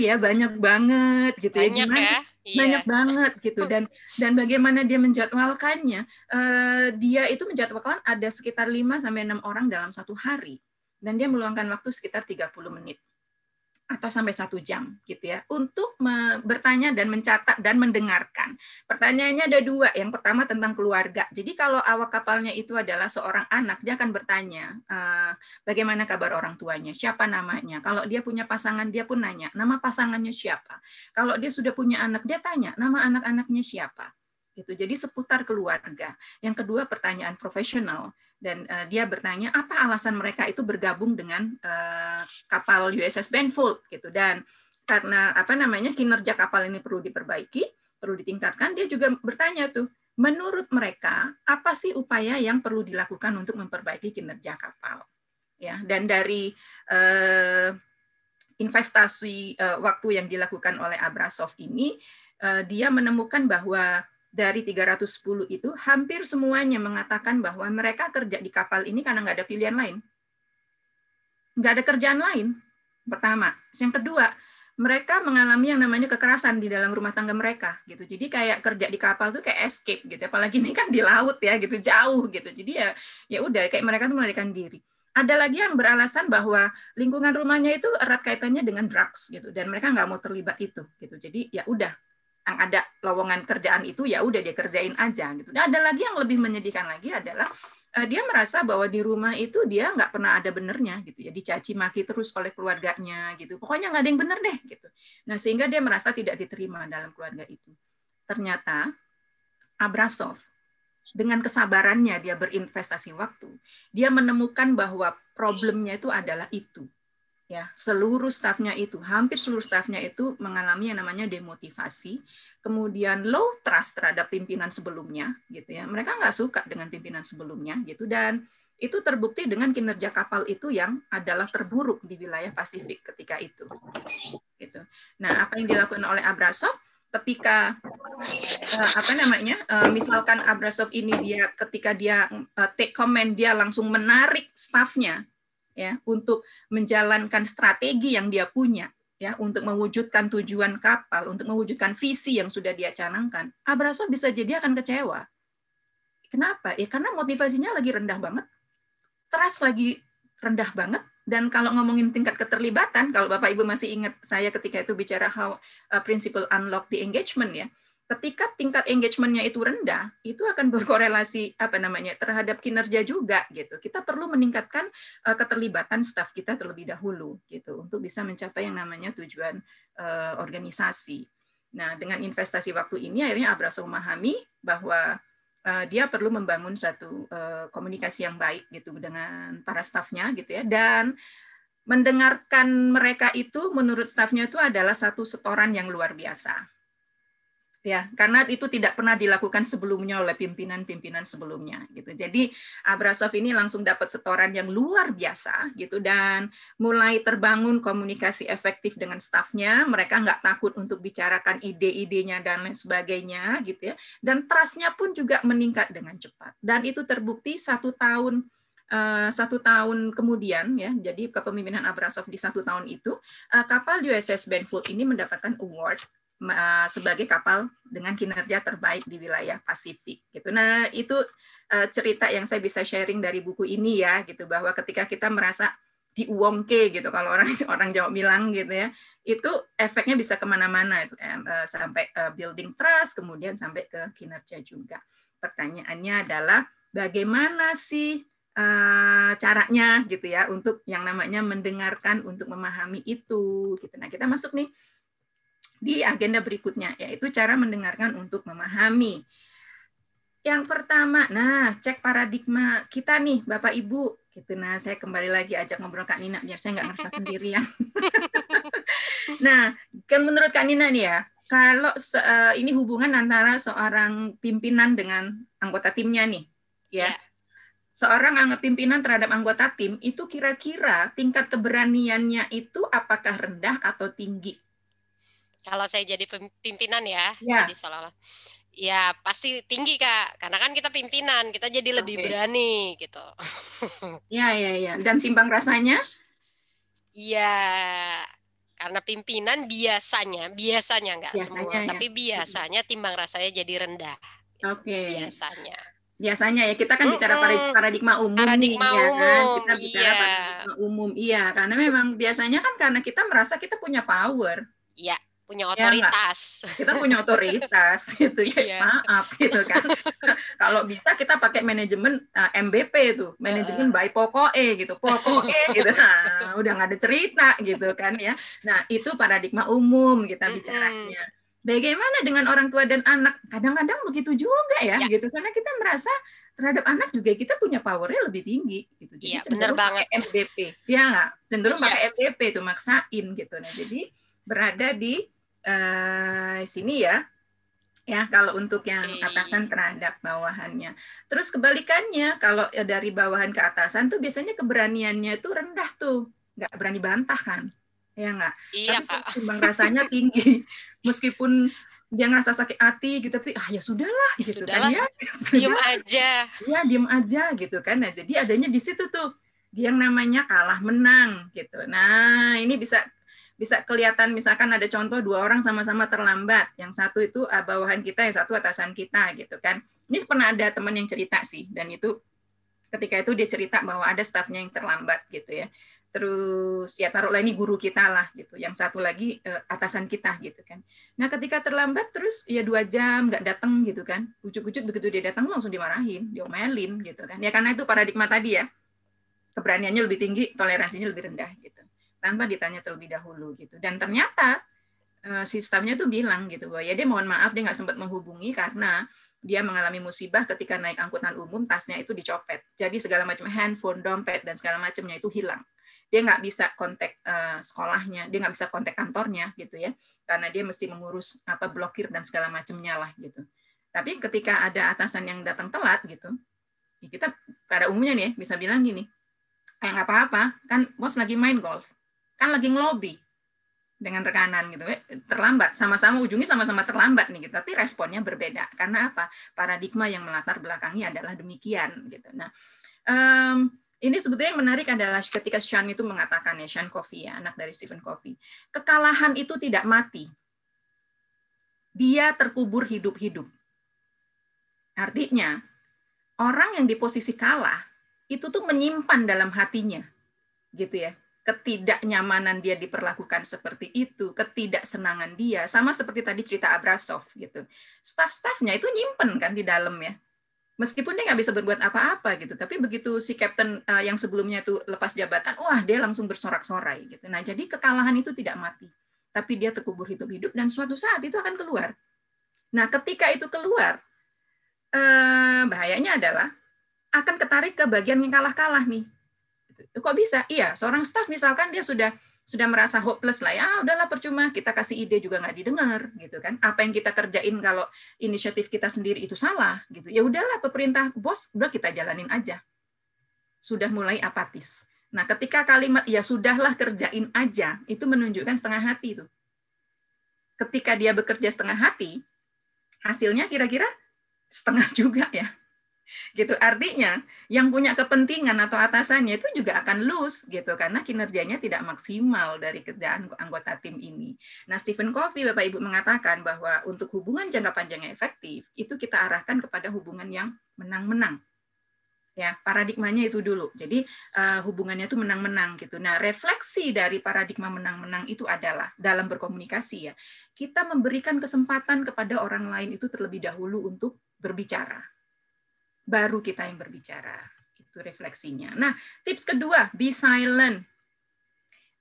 ya banyak banget gitu ya. banyak ya. Gimana? ya. Iya. Banyak banget gitu dan dan bagaimana dia menjadwalkannya? Uh, dia itu menjadwalkan ada sekitar 5 sampai 6 orang dalam satu hari dan dia meluangkan waktu sekitar 30 menit atau sampai satu jam gitu ya untuk bertanya dan mencatat dan mendengarkan. Pertanyaannya ada dua. Yang pertama tentang keluarga. Jadi kalau awak kapalnya itu adalah seorang anak, dia akan bertanya uh, bagaimana kabar orang tuanya, siapa namanya. Kalau dia punya pasangan, dia pun nanya nama pasangannya siapa. Kalau dia sudah punya anak, dia tanya nama anak-anaknya siapa. Gitu. Jadi seputar keluarga. Yang kedua pertanyaan profesional dan uh, dia bertanya apa alasan mereka itu bergabung dengan uh, kapal USS Benfold? Gitu. Dan karena apa namanya kinerja kapal ini perlu diperbaiki perlu ditingkatkan dia juga bertanya tuh menurut mereka apa sih upaya yang perlu dilakukan untuk memperbaiki kinerja kapal? Ya dan dari uh, investasi waktu yang dilakukan oleh Abrasov ini dia menemukan bahwa dari 310 itu hampir semuanya mengatakan bahwa mereka kerja di kapal ini karena nggak ada pilihan lain. Nggak ada kerjaan lain, pertama. Yang kedua, mereka mengalami yang namanya kekerasan di dalam rumah tangga mereka gitu. Jadi kayak kerja di kapal tuh kayak escape gitu. Apalagi ini kan di laut ya gitu, jauh gitu. Jadi ya ya udah kayak mereka tuh melarikan diri. Ada lagi yang beralasan bahwa lingkungan rumahnya itu erat kaitannya dengan drugs gitu dan mereka nggak mau terlibat itu gitu. Jadi ya udah yang ada lowongan kerjaan itu ya udah dia kerjain aja gitu. Dan ada lagi yang lebih menyedihkan lagi adalah uh, dia merasa bahwa di rumah itu dia nggak pernah ada benernya gitu ya, dicaci maki terus oleh keluarganya gitu. Pokoknya nggak ada yang bener deh gitu. Nah sehingga dia merasa tidak diterima dalam keluarga itu. Ternyata Abrasov dengan kesabarannya dia berinvestasi waktu, dia menemukan bahwa problemnya itu adalah itu ya seluruh stafnya itu hampir seluruh stafnya itu mengalami yang namanya demotivasi. Kemudian low trust terhadap pimpinan sebelumnya gitu ya. Mereka nggak suka dengan pimpinan sebelumnya gitu. Dan itu terbukti dengan kinerja kapal itu yang adalah terburuk di wilayah Pasifik ketika itu gitu. Nah apa yang dilakukan oleh Abrasov ketika uh, apa namanya uh, misalkan Abrasov ini dia ketika dia uh, take comment dia langsung menarik stafnya ya untuk menjalankan strategi yang dia punya ya untuk mewujudkan tujuan kapal, untuk mewujudkan visi yang sudah dia canangkan, Abraso bisa jadi akan kecewa. Kenapa? Ya karena motivasinya lagi rendah banget, trust lagi rendah banget, dan kalau ngomongin tingkat keterlibatan, kalau Bapak Ibu masih ingat saya ketika itu bicara how uh, principle unlock the engagement ya, ketika tingkat engagementnya itu rendah, itu akan berkorelasi apa namanya terhadap kinerja juga gitu. Kita perlu meningkatkan uh, keterlibatan staf kita terlebih dahulu gitu untuk bisa mencapai yang namanya tujuan uh, organisasi. Nah, dengan investasi waktu ini akhirnya Abrasov memahami bahwa uh, dia perlu membangun satu uh, komunikasi yang baik gitu dengan para stafnya gitu ya dan mendengarkan mereka itu menurut stafnya itu adalah satu setoran yang luar biasa ya karena itu tidak pernah dilakukan sebelumnya oleh pimpinan-pimpinan sebelumnya gitu. Jadi Abrasov ini langsung dapat setoran yang luar biasa gitu dan mulai terbangun komunikasi efektif dengan stafnya. Mereka nggak takut untuk bicarakan ide-idenya dan lain sebagainya gitu ya. Dan trustnya pun juga meningkat dengan cepat. Dan itu terbukti satu tahun Uh, satu tahun kemudian ya. Jadi kepemimpinan Abrasov di satu tahun itu uh, kapal USS Benfold ini mendapatkan award Eh, sebagai kapal dengan kinerja terbaik di wilayah Pasifik gitu. Nah, itu eh, cerita yang saya bisa sharing dari buku ini ya gitu bahwa ketika kita merasa diuongke gitu kalau orang orang Jawa bilang gitu ya itu efeknya bisa ke mana-mana itu eh, sampai building trust kemudian sampai ke kinerja juga pertanyaannya adalah bagaimana sih caranya gitu ya untuk yang namanya mendengarkan untuk memahami itu gitu nah kita masuk nih di agenda berikutnya, yaitu cara mendengarkan untuk memahami. Yang pertama, nah cek paradigma kita nih, Bapak Ibu. Gitu. Nah, saya kembali lagi ajak ngobrol Kak Nina, biar saya nggak ngerasa sendirian. nah, kan menurut Kak Nina nih ya, kalau uh, ini hubungan antara seorang pimpinan dengan anggota timnya nih, ya. ya. Seorang pimpinan terhadap anggota tim itu kira-kira tingkat keberaniannya itu apakah rendah atau tinggi? Kalau saya jadi pimpinan ya, ya. jadi seolah-olah ya pasti tinggi kak. Karena kan kita pimpinan kita jadi lebih berani gitu. Ya ya ya. Dan timbang rasanya? Ya karena pimpinan biasanya biasanya nggak semua ya. tapi biasanya timbang rasanya jadi rendah oke. Okay. biasanya. Biasanya ya kita kan bicara paradigma umum paradigma nih, umum ya kan? kita bicara iya. paradigma umum. Iya karena memang biasanya kan karena kita merasa kita punya power. Iya, punya iya otoritas. Ya, kita punya otoritas gitu ya. Yeah. Maaf gitu kan. Kalau bisa kita pakai manajemen uh, eh, MBP itu, manajemen uh. by pokoknya gitu. Pokoknya gitu. Nah, udah nggak ada cerita gitu kan ya. Nah, itu paradigma umum kita bicaranya. Bagaimana dengan orang tua dan anak? Kadang-kadang begitu juga ya, ya. gitu. Karena kita merasa terhadap anak juga kita punya powernya lebih tinggi gitu. Jadi ya, benar banget. MBP. Ya nggak? Cenderung ya. pakai MBP itu maksain gitu. Nah, jadi berada di uh, sini ya ya kalau untuk yang atasan terhadap bawahannya. Terus kebalikannya kalau dari bawahan ke atasan tuh biasanya keberaniannya itu rendah tuh, nggak berani bantah kan, ya nggak? Iya tapi. Timbang rasanya tinggi, meskipun dia ngerasa sakit hati gitu, tapi ah ya sudahlah ya gitu kan ya. Diem aja. Ya diem aja gitu kan. Nah jadi adanya di situ tuh yang namanya kalah menang gitu. Nah ini bisa bisa kelihatan misalkan ada contoh dua orang sama-sama terlambat, yang satu itu bawahan kita, yang satu atasan kita gitu kan. Ini pernah ada teman yang cerita sih, dan itu ketika itu dia cerita bahwa ada stafnya yang terlambat gitu ya. Terus ya taruhlah ini guru kita lah gitu, yang satu lagi uh, atasan kita gitu kan. Nah ketika terlambat terus ya dua jam nggak datang gitu kan, ujuk-ujuk begitu dia datang langsung dimarahin, diomelin gitu kan. Ya karena itu paradigma tadi ya, keberaniannya lebih tinggi, toleransinya lebih rendah gitu tanpa ditanya terlebih dahulu gitu. Dan ternyata uh, sistemnya tuh bilang gitu bahwa ya dia mohon maaf dia nggak sempat menghubungi karena dia mengalami musibah ketika naik angkutan umum tasnya itu dicopet. Jadi segala macam handphone, dompet dan segala macamnya itu hilang. Dia nggak bisa kontak uh, sekolahnya, dia nggak bisa kontak kantornya gitu ya, karena dia mesti mengurus apa blokir dan segala macamnya lah gitu. Tapi ketika ada atasan yang datang telat gitu, ya kita pada umumnya nih bisa bilang gini, kayak eh, nggak apa-apa, kan bos lagi main golf kan lagi ngelobi dengan rekanan gitu. Terlambat. Sama-sama ujungnya sama-sama terlambat nih gitu. Tapi responnya berbeda. Karena apa? Paradigma yang melatar belakangi adalah demikian gitu. Nah um, ini sebetulnya yang menarik adalah ketika Sean itu mengatakan ya Sean Covey ya anak dari Stephen Covey kekalahan itu tidak mati. Dia terkubur hidup-hidup. Artinya orang yang di posisi kalah itu tuh menyimpan dalam hatinya gitu ya ketidaknyamanan dia diperlakukan seperti itu, ketidaksenangan dia, sama seperti tadi cerita Abrasov gitu. Staff-staffnya itu nyimpen kan di dalam ya. Meskipun dia nggak bisa berbuat apa-apa gitu, tapi begitu si kapten uh, yang sebelumnya itu lepas jabatan, wah dia langsung bersorak-sorai gitu. Nah jadi kekalahan itu tidak mati. tapi dia terkubur hidup-hidup dan suatu saat itu akan keluar. Nah, ketika itu keluar, eh, bahayanya adalah akan ketarik ke bagian yang kalah-kalah nih. Kok bisa? Iya, seorang staff misalkan dia sudah sudah merasa hopeless lah ya udahlah percuma kita kasih ide juga nggak didengar gitu kan. Apa yang kita kerjain kalau inisiatif kita sendiri itu salah gitu. Ya udahlah pemerintah bos udah kita jalanin aja. Sudah mulai apatis. Nah ketika kalimat ya sudahlah kerjain aja itu menunjukkan setengah hati itu ketika dia bekerja setengah hati hasilnya kira-kira setengah juga ya gitu. Artinya yang punya kepentingan atau atasannya itu juga akan lose gitu. Karena kinerjanya tidak maksimal dari kerjaan anggota tim ini. Nah Stephen Covey Bapak Ibu mengatakan bahwa untuk hubungan jangka panjang yang efektif itu kita arahkan kepada hubungan yang menang-menang. Ya paradigmanya itu dulu. Jadi uh, hubungannya itu menang-menang gitu. Nah refleksi dari paradigma menang-menang itu adalah dalam berkomunikasi ya. Kita memberikan kesempatan kepada orang lain itu terlebih dahulu untuk berbicara baru kita yang berbicara. Itu refleksinya. Nah, tips kedua, be silent.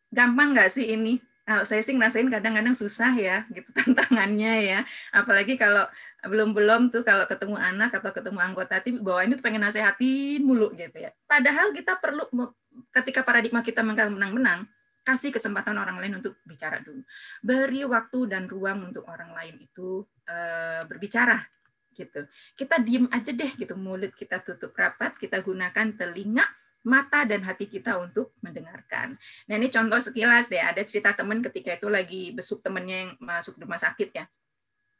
Gampang nggak sih ini? Kalau saya sih ngerasain kadang-kadang susah ya, gitu tantangannya ya. Apalagi kalau belum-belum tuh kalau ketemu anak atau ketemu anggota tim, ini tuh pengen nasehatin mulu gitu ya. Padahal kita perlu, ketika paradigma kita menang-menang, kasih kesempatan orang lain untuk bicara dulu. Beri waktu dan ruang untuk orang lain itu uh, berbicara gitu. Kita diem aja deh gitu, mulut kita tutup rapat, kita gunakan telinga, mata dan hati kita untuk mendengarkan. Nah ini contoh sekilas deh, ada cerita teman ketika itu lagi besuk temennya yang masuk rumah sakit ya.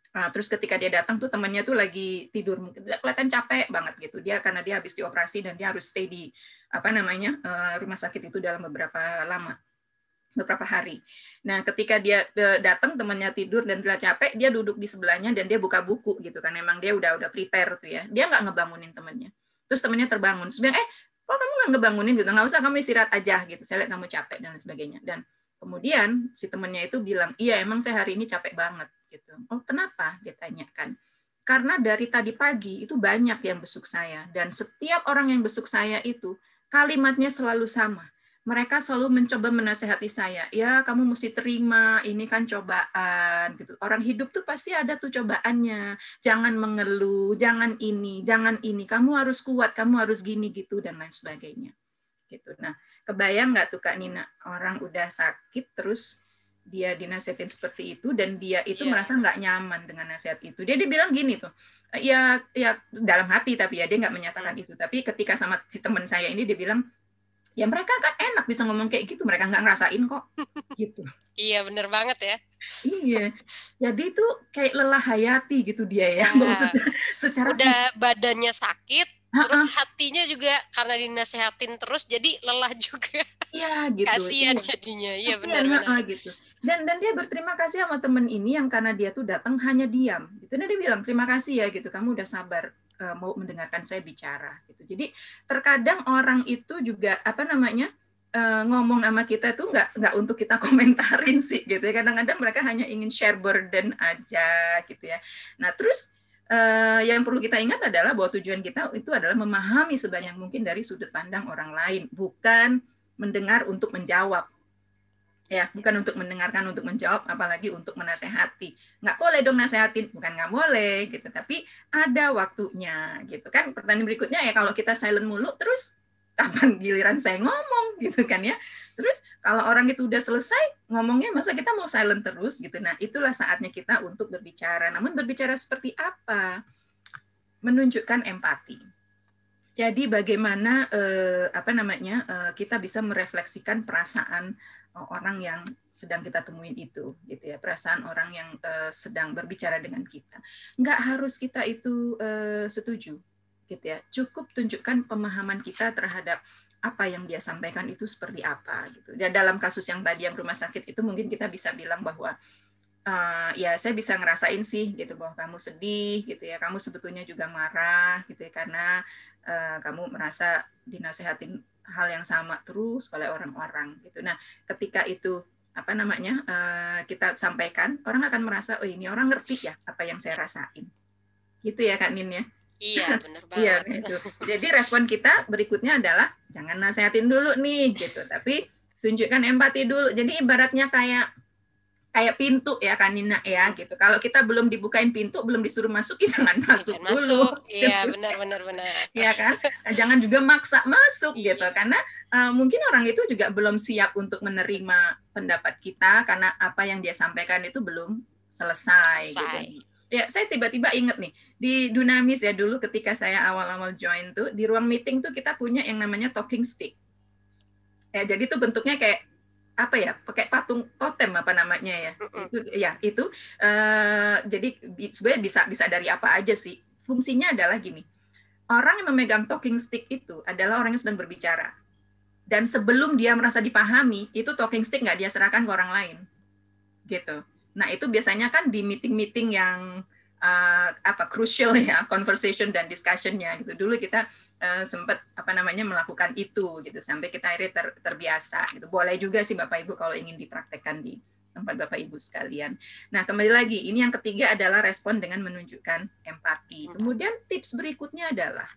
Nah, terus ketika dia datang tuh temannya tuh lagi tidur mungkin kelihatan capek banget gitu dia karena dia habis dioperasi dan dia harus stay di apa namanya eh, rumah sakit itu dalam beberapa lama beberapa hari. Nah, ketika dia e, datang temannya tidur dan dia capek, dia duduk di sebelahnya dan dia buka buku gitu kan. Memang dia udah udah prepare tuh ya. Dia nggak ngebangunin temannya. Terus temannya terbangun. Terus eh, kok kamu nggak ngebangunin gitu? Nggak usah, kamu istirahat aja gitu. Saya lihat kamu capek dan sebagainya. Dan kemudian si temannya itu bilang, iya emang saya hari ini capek banget gitu. Oh kenapa? Dia tanyakan. Karena dari tadi pagi itu banyak yang besuk saya dan setiap orang yang besuk saya itu kalimatnya selalu sama mereka selalu mencoba menasehati saya, ya kamu mesti terima, ini kan cobaan gitu. Orang hidup tuh pasti ada tuh cobaannya. Jangan mengeluh, jangan ini, jangan ini. Kamu harus kuat, kamu harus gini gitu dan lain sebagainya. Gitu. Nah, kebayang nggak tuh Kak Nina, orang udah sakit terus dia dinasehatin seperti itu dan dia itu yeah. merasa nggak nyaman dengan nasihat itu. Dia dibilang gini tuh, ya ya dalam hati tapi ya dia nggak menyatakan hmm. itu. Tapi ketika sama si teman saya ini dia bilang ya mereka kan enak bisa ngomong kayak gitu mereka nggak ngerasain kok gitu. Iya bener banget ya. Iya jadi itu kayak lelah hayati gitu dia ya nah, secara udah badannya sakit terus hatinya juga karena dinasehatin terus jadi lelah juga. Iya gitu. Kasihan iya. jadinya. Iya benar benar gitu. Dan dan dia berterima kasih sama temen ini yang karena dia tuh datang hanya diam. Gitu nah dia bilang terima kasih ya gitu. Kamu udah sabar uh, mau mendengarkan saya bicara gitu. Jadi terkadang orang itu juga apa namanya uh, ngomong sama kita tuh nggak nggak untuk kita komentarin sih gitu ya. Kadang-kadang mereka hanya ingin share burden aja gitu ya. Nah terus uh, yang perlu kita ingat adalah bahwa tujuan kita itu adalah memahami sebanyak mungkin dari sudut pandang orang lain, bukan mendengar untuk menjawab ya bukan untuk mendengarkan untuk menjawab apalagi untuk menasehati. Nggak boleh dong nasehatin bukan nggak boleh gitu. Tapi ada waktunya gitu kan. Pertanyaan berikutnya ya kalau kita silent mulu terus kapan giliran saya ngomong gitu kan ya. Terus kalau orang itu udah selesai ngomongnya masa kita mau silent terus gitu. Nah itulah saatnya kita untuk berbicara. Namun berbicara seperti apa? Menunjukkan empati jadi bagaimana eh, apa namanya eh, kita bisa merefleksikan perasaan orang yang sedang kita temuin itu gitu ya. Perasaan orang yang uh, sedang berbicara dengan kita. Nggak harus kita itu uh, setuju gitu ya. Cukup tunjukkan pemahaman kita terhadap apa yang dia sampaikan itu seperti apa gitu. Dan dalam kasus yang tadi yang rumah sakit itu mungkin kita bisa bilang bahwa uh, ya saya bisa ngerasain sih gitu bahwa kamu sedih gitu ya. Kamu sebetulnya juga marah gitu ya. Karena uh, kamu merasa dinasehatin hal yang sama terus oleh orang-orang gitu. Nah, ketika itu apa namanya uh, kita sampaikan, orang akan merasa oh ini orang ngerti ya apa yang saya rasain. Gitu ya Kak Nin ya. Iya, benar iya, banget. iya, itu. Jadi respon kita berikutnya adalah jangan nasehatin dulu nih gitu, tapi tunjukkan empati dulu. Jadi ibaratnya kayak kayak pintu ya Kanina ya gitu. Kalau kita belum dibukain pintu, belum disuruh masuk, ya jangan masuk Jangan dulu. masuk. Iya, benar benar benar. ya kan? Nah, Jangan juga maksa masuk Iya. gitu karena uh, mungkin orang itu juga belum siap untuk menerima pendapat kita karena apa yang dia sampaikan itu belum selesai. Selesai. Gitu. Ya, saya tiba-tiba inget nih di Dunamis ya dulu ketika saya awal-awal join tuh di ruang meeting tuh kita punya yang namanya talking stick. Ya, jadi itu bentuknya kayak apa ya pakai patung totem apa namanya ya? Mm-mm. itu ya itu eh, jadi sebenarnya bisa bisa dari apa aja sih. Fungsinya adalah gini orang yang memegang talking stick itu adalah orang yang sedang berbicara. Dan sebelum dia merasa dipahami itu talking stick nggak dia serahkan ke orang lain. Gitu. Nah itu biasanya kan di meeting-meeting yang eh, apa crucial ya conversation dan discussionnya gitu. Dulu kita eh, sempat apa namanya melakukan itu gitu sampai kita akhirnya ter- terbiasa gitu. Boleh juga sih bapak ibu kalau ingin dipraktekkan di tempat bapak ibu sekalian. Nah kembali lagi ini yang ketiga adalah respon dengan menunjukkan empati. Kemudian tips berikutnya adalah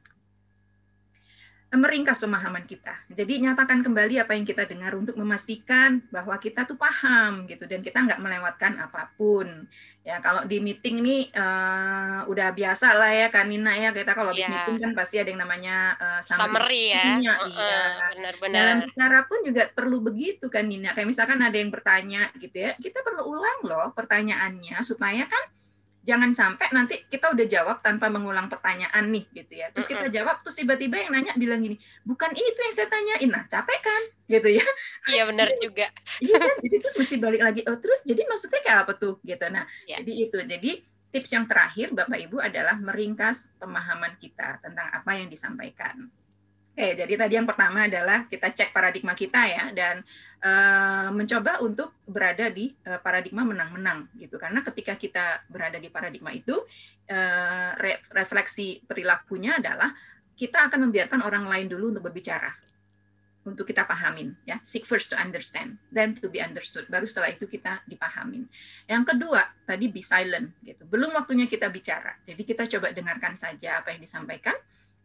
meringkas pemahaman kita. Jadi nyatakan kembali apa yang kita dengar untuk memastikan bahwa kita tuh paham gitu dan kita nggak melewatkan apa pun. Ya kalau di meeting nih eh, udah biasa lah ya Kanina ya kita kalau habis Iya. meeting kan pasti ada yang namanya eh, Summary ya. Iya, iya. Benar-benar. Dalam bicara pun juga perlu begitu kan Nina. Kayak misalkan ada yang bertanya gitu ya, kita perlu ulang loh pertanyaannya supaya kan jangan sampai nanti kita udah jawab tanpa mengulang pertanyaan nih gitu ya. Terus kita jawab terus tiba-tiba yang nanya bilang gini, bukan itu yang saya tanyain. Nah capek kan gitu ya. Iya benar juga. Iya kan? Jadi terus mesti balik lagi. Oh terus jadi maksudnya kayak apa tuh gitu. Nah Ya. jadi itu. Jadi tips yang terakhir Bapak Ibu adalah meringkas pemahaman kita tentang apa yang disampaikan. Oke, jadi tadi yang pertama adalah kita cek paradigma kita ya dan eh, mencoba untuk berada di eh, paradigma menang-menang gitu. Karena ketika kita berada di paradigma itu re- refleksi perilakunya adalah kita akan membiarkan orang lain dulu untuk berbicara untuk kita pahamin ya. Seek first to understand then to be understood. Baru setelah itu kita dipahamin. Yang kedua tadi be silent gitu. Belum waktunya kita bicara. Jadi kita coba dengarkan saja apa yang disampaikan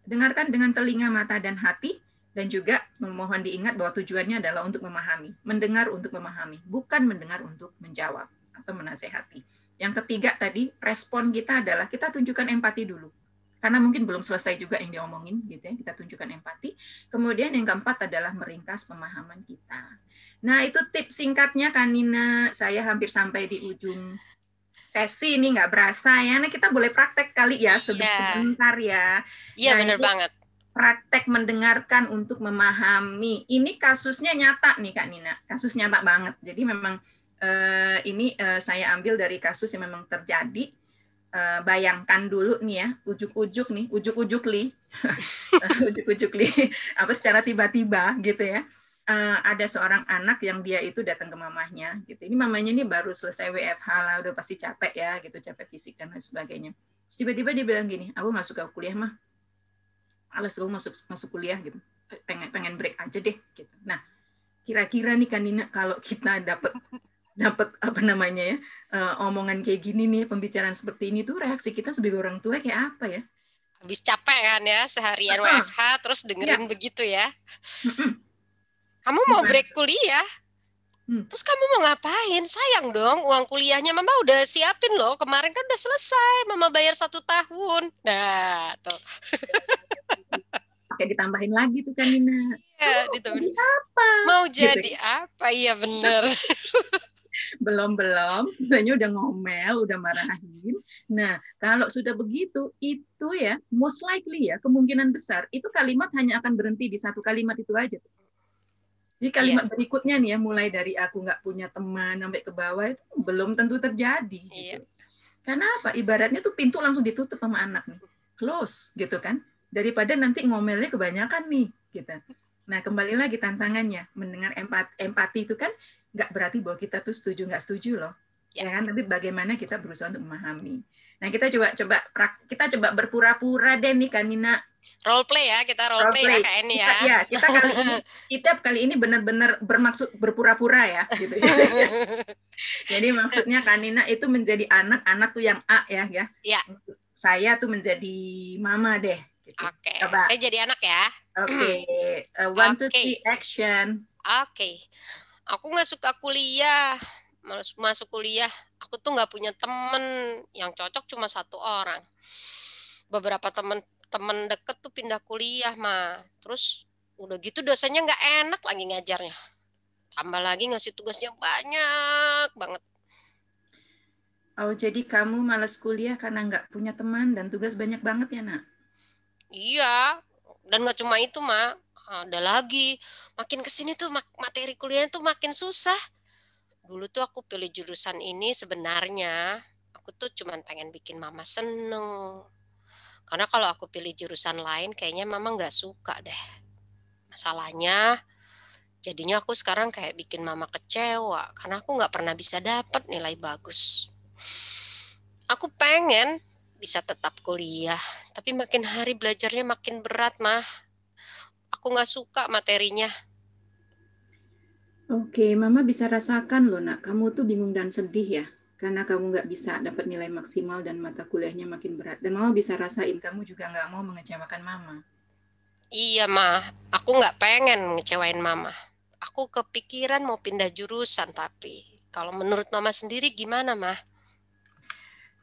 dengarkan dengan telinga mata dan hati dan juga memohon diingat bahwa tujuannya adalah untuk memahami mendengar untuk memahami bukan mendengar untuk menjawab atau menasehati yang ketiga tadi respon kita adalah kita tunjukkan empati dulu karena mungkin belum selesai juga yang diomongin gitu ya kita tunjukkan empati Kemudian yang keempat adalah meringkas pemahaman kita. Nah, itu tips singkatnya kan Nina. Saya hampir sampai di ujung sesi ini nggak berasa ya. Nah, kita boleh praktek kali ya Iya. sebentar ya. Iya Nah, benar banget. Praktek mendengarkan untuk memahami. Ini kasusnya nyata nih Kak Nina. Kasus nyata banget. Jadi memang eh, ini eh, saya ambil dari kasus yang memang terjadi. Eh, bayangkan dulu nih ya, ujuk-ujuk nih, ujuk-ujuk li, ujuk-ujuk li, apa secara tiba-tiba gitu ya. Eh, ada seorang anak yang dia itu datang ke mamahnya gitu. Ini mamanya ini baru selesai WFH lah, udah pasti capek ya gitu, capek fisik dan lain sebagainya. Terus tiba-tiba dia bilang gini, aku nggak suka kuliah mah, alas aku masuk masuk kuliah gitu, pengen pengen break aja deh gitu. Nah, kira-kira nih kan Nina kalau kita dapat dapat apa namanya ya eh, omongan kayak gini nih pembicaraan seperti ini tuh reaksi kita sebagai orang tua kayak apa ya? Habis capek kan ya seharian Ah. WFH terus dengerin begitu ya. Kamu mau break kuliah? Hmm. Terus kamu mau ngapain? Sayang dong, uang kuliahnya Mama udah siapin loh. Kemarin kan udah selesai, Mama bayar satu tahun. Nah, tuh. Pakai ditambahin lagi tuh kan Nina. Ya, gitu. jadi apa? Mau Gitu. jadi apa? Iya bener. belum belum sebenarnya udah ngomel udah marahin nah kalau sudah begitu itu ya most likely ya kemungkinan besar itu kalimat hanya akan berhenti di satu kalimat itu aja jadi kalimat berikutnya nih ya mulai dari aku nggak punya teman sampai ke bawah itu belum tentu terjadi Iya. gitu. karena apa? Ibaratnya tuh pintu langsung ditutup sama anak nih. Close gitu kan? Daripada nanti ngomelnya kebanyakan nih gitu. Nah kembali lagi tantangannya. Mendengar empati empati itu kan nggak berarti bahwa kita tuh setuju nggak setuju loh. Ya. ya kan? Tapi bagaimana kita berusaha untuk memahami nah kita coba coba kita coba berpura-pura deh nih kan Nina Role play ya, kita role, play, ya Kak Eni ya. kita, ya kita kali ini kita kali ini benar-benar bermaksud berpura-pura ya gitu jadi maksudnya kan Nina itu menjadi anak anak tuh yang A ya ya Ya. saya tuh menjadi mama deh gitu. Oke, Coba. saya jadi anak ya. oke Uh, one two Oke. three action Oke. Aku nggak suka kuliah. males masuk kuliah aku tuh nggak punya temen yang cocok cuma satu orang beberapa temen temen deket tuh pindah kuliah mah terus udah gitu dosanya nggak enak lagi ngajarnya tambah lagi ngasih tugasnya banyak banget Oh, jadi kamu males kuliah karena nggak punya teman dan tugas banyak banget ya, nak? Iya, dan nggak cuma itu, Mak. Ada lagi, makin ke sini tuh materi kuliahnya tuh makin susah. Dulu tuh aku pilih jurusan ini sebenarnya, aku tuh cuma pengen bikin mama seneng. Karena kalau aku pilih jurusan lain, kayaknya mama nggak suka deh. Masalahnya, jadinya aku sekarang kayak bikin mama kecewa, karena aku nggak pernah bisa dapat nilai bagus. Aku pengen bisa tetap kuliah, tapi makin hari belajarnya makin berat, mah. Aku nggak suka materinya. Oke, Mama bisa rasakan loh, nak. Kamu tuh bingung dan sedih ya, karena kamu nggak bisa dapat nilai maksimal dan mata kuliahnya makin berat. Dan Mama bisa rasain kamu juga nggak mau mengecewakan Mama. Iya, mah. Aku nggak pengen ngecewain Mama. Aku kepikiran mau pindah jurusan, tapi kalau menurut Mama sendiri gimana, mah?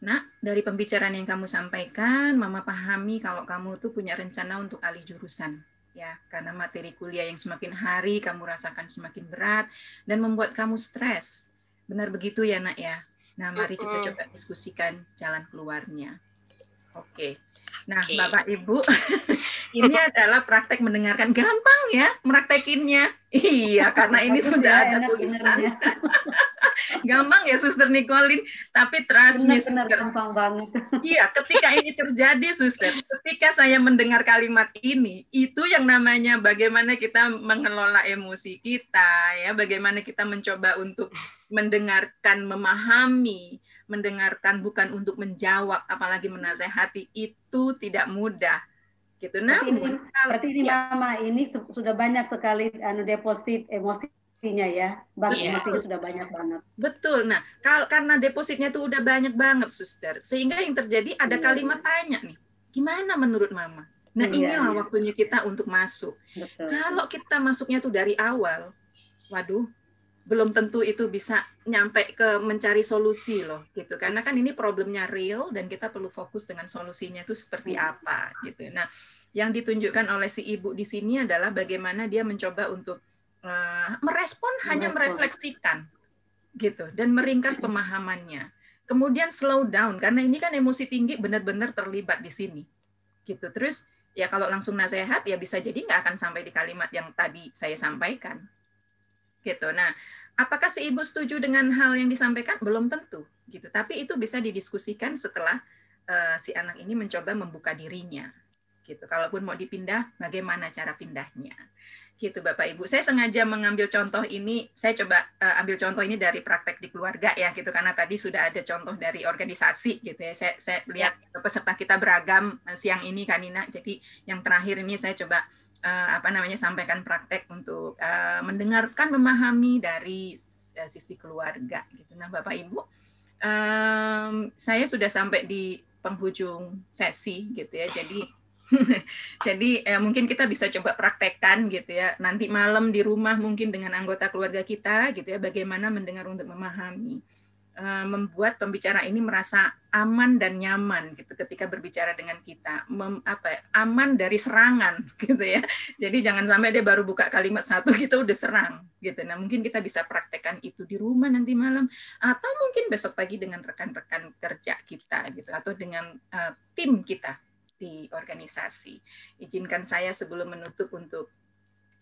Nah, dari pembicaraan yang kamu sampaikan, Mama pahami kalau kamu tuh punya rencana untuk alih jurusan. Ya, karena materi kuliah yang semakin hari kamu rasakan semakin berat dan membuat kamu stres. Benar begitu ya, Nak ya? Nah, mari kita coba diskusikan jalan keluarnya. Oke. Nah, okay. Bapak Ibu, ini adalah praktek mendengarkan gampang ya, meraktekinnya. Iya, karena ini sudah ada tulisan. gampang ya Suster Nicolin, tapi trust me Suster. gampang banget. Iya, ketika ini terjadi Suster, ketika saya mendengar kalimat ini, itu yang namanya bagaimana kita mengelola emosi kita ya, bagaimana kita mencoba untuk mendengarkan, memahami, mendengarkan bukan untuk menjawab apalagi menasehati itu tidak mudah gitu. Nah, berarti ini, ya. Mama ini sudah banyak sekali anu deposit emosi emosinya ya. Bang yeah. emosinya sudah banyak banget. Betul. Nah, kal karena depositnya itu udah banyak banget, Suster. Sehingga yang terjadi ada yeah. kalimat tanya nih. Gimana menurut Mama? Nah, yeah, inilah yeah. waktunya kita untuk masuk. Betul. Kalau kita masuknya tuh dari awal, waduh, belum tentu itu bisa nyampe ke mencari solusi loh gitu karena kan ini problemnya real dan kita perlu fokus dengan solusinya itu seperti hmm. apa gitu nah yang ditunjukkan oleh si ibu di sini adalah bagaimana dia mencoba untuk uh, merespon hanya merefleksikan gitu dan meringkas pemahamannya. Kemudian slow down karena ini kan emosi tinggi benar-benar terlibat di sini. Gitu. Terus ya kalau langsung nasihat ya bisa jadi nggak akan sampai di kalimat yang tadi saya sampaikan. Gitu. Nah, apakah si ibu setuju dengan hal yang disampaikan? Belum tentu gitu. Tapi itu bisa didiskusikan setelah uh, si anak ini mencoba membuka dirinya. Gitu. Kalaupun mau dipindah, bagaimana cara pindahnya? Gitu Bapak Ibu. Saya sengaja mengambil contoh ini, saya coba uh, ambil contoh ini dari praktek di keluarga ya gitu karena tadi sudah ada contoh dari organisasi gitu ya. Saya saya lihat ya. peserta kita beragam uh, siang ini Kanina. Jadi yang terakhir ini saya coba uh, apa namanya sampaikan praktek untuk uh, mendengarkan memahami dari uh, sisi keluarga gitu. Nah, Bapak Ibu, um, saya sudah sampai di penghujung sesi gitu ya. Jadi Jadi eh, mungkin kita bisa coba praktekkan gitu ya. Nanti malam di rumah mungkin dengan anggota keluarga kita gitu ya bagaimana mendengar untuk memahami. Eh, membuat pembicara ini merasa aman dan nyaman gitu ketika berbicara dengan kita. Mem, apa ya, aman dari serangan gitu ya. Jadi jangan sampai dia baru buka kalimat satu kita udah serang gitu. Nah, mungkin kita bisa praktekkan itu di rumah nanti malam atau mungkin besok pagi dengan rekan-rekan kerja kita gitu atau dengan uh, tim kita di organisasi. Izinkan saya sebelum menutup untuk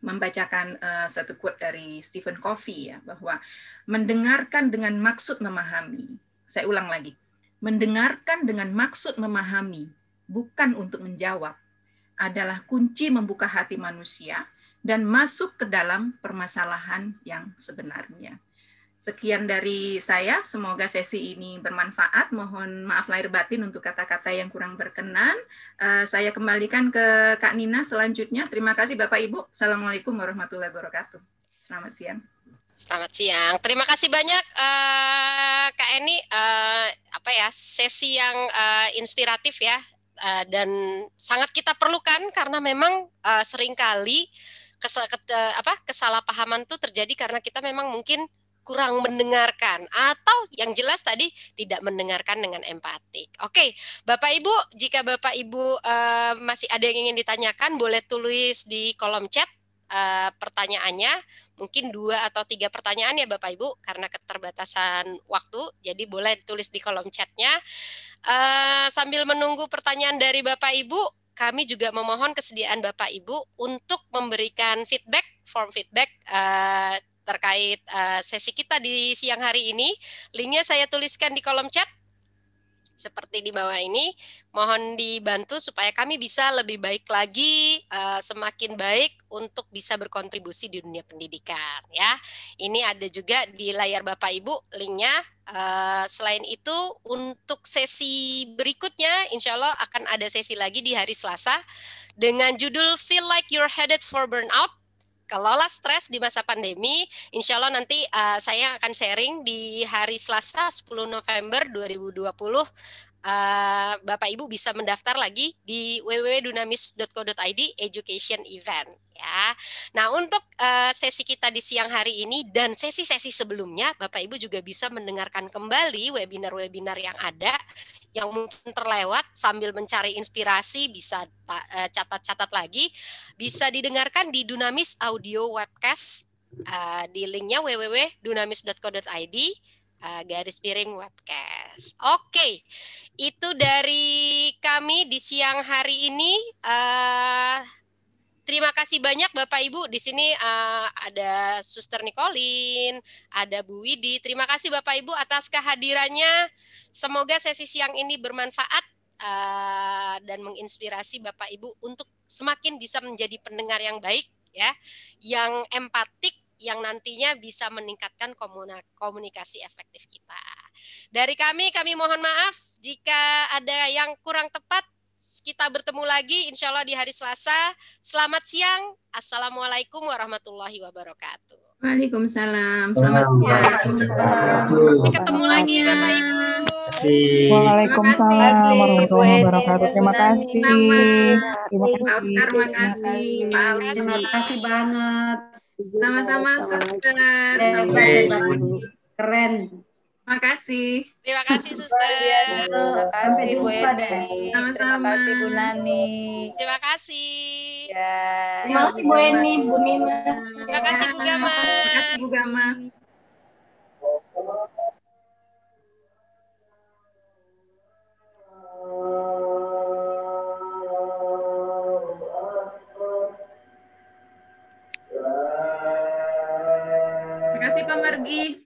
membacakan uh, satu quote dari Stephen Covey ya bahwa mendengarkan dengan maksud memahami. Saya ulang lagi. Mendengarkan dengan maksud memahami bukan untuk menjawab adalah kunci membuka hati manusia dan masuk ke dalam permasalahan yang sebenarnya. Sekian dari saya, semoga sesi ini bermanfaat. Mohon maaf lahir batin untuk kata-kata yang kurang berkenan. Uh, saya kembalikan ke Kak Nina selanjutnya. Terima kasih Bapak Ibu. Assalamualaikum warahmatullahi wabarakatuh. Selamat siang. Selamat siang. Terima kasih banyak uh, Kak Eni. Uh, apa ya sesi yang uh, inspiratif ya uh, dan sangat kita perlukan karena memang uh, sering kali kes, ke, apa kesalahpahaman itu terjadi karena kita memang mungkin kurang mendengarkan atau yang jelas tadi tidak mendengarkan dengan empatik. Oke, Bapak Ibu, jika Bapak Ibu uh, masih ada yang ingin ditanyakan, boleh tulis di kolom chat uh, pertanyaannya. Mungkin dua atau tiga pertanyaan ya Bapak Ibu, karena keterbatasan waktu, jadi boleh tulis di kolom chatnya. Uh, sambil menunggu pertanyaan dari Bapak Ibu, kami juga memohon kesediaan Bapak Ibu untuk memberikan feedback, form feedback uh, terkait uh, sesi kita di siang hari ini. Linknya saya tuliskan di kolom chat seperti di bawah ini. Mohon dibantu supaya kami bisa lebih baik lagi, uh, semakin baik untuk bisa berkontribusi di dunia pendidikan. Ya, ini ada juga di layar Bapak Ibu linknya. Uh, selain itu, untuk sesi berikutnya, insya Allah akan ada sesi lagi di hari Selasa dengan judul "Feel Like You're Headed for Burnout." Kelola stres di masa pandemi. Insya Allah nanti uh, saya akan sharing di hari Selasa 10 November 2020 uh, Bapak Ibu bisa mendaftar lagi di www.dunamis.co.id education event ya. Nah, untuk uh, sesi kita di siang hari ini dan sesi-sesi sebelumnya Bapak Ibu juga bisa mendengarkan kembali webinar-webinar yang ada yang mungkin terlewat sambil mencari inspirasi bisa eh, catat-catat lagi bisa didengarkan di Dunamis Audio Webcast uh, di linknya www.dunamis.co.id uh, garis piring webcast. Oke, okay. itu dari kami di siang hari ini. Uh, Terima kasih banyak Bapak Ibu. Di sini uh, ada Suster Nikolin, ada Bu Widi. Terima kasih Bapak Ibu atas kehadirannya. Semoga sesi siang ini bermanfaat uh, dan menginspirasi Bapak Ibu untuk semakin bisa menjadi pendengar yang baik ya, yang empatik yang nantinya bisa meningkatkan komunikasi efektif kita. Dari kami, kami mohon maaf jika ada yang kurang tepat. Kita bertemu lagi insya Allah di hari Selasa. Selamat siang. Assalamualaikum warahmatullahi wabarakatuh. Waalaikumsalam. Selamat siang. Ketemu lagi Bapak Ibu. Waalaikumsalam warahmatullahi wabarakatuh. Terima kasih. Terima kasih. Terima kasih. Terima kasih banget. Sama-sama, suster. Sampai keren. Terima kasih. Terima kasih, Suster. Terima kasih, Bu Edi. Terima kasih, Bu Nani. Terima kasih. Ya. Terima kasih, Bu Eni, Bu Nina. Terima kasih, Bu Gama. Terima kasih, Bu Gama. Margi.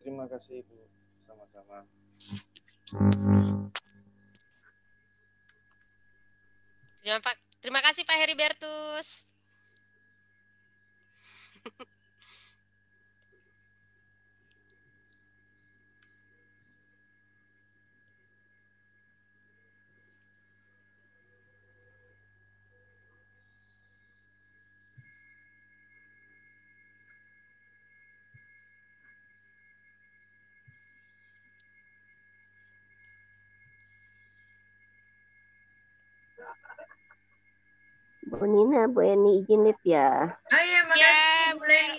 Terima kasih, Bu. Sama-sama. Terima, terima kasih Pak Heribertus. Bu Nina, Bu Eni izin lip ya. Oh iya, makasih. Yeah, ya,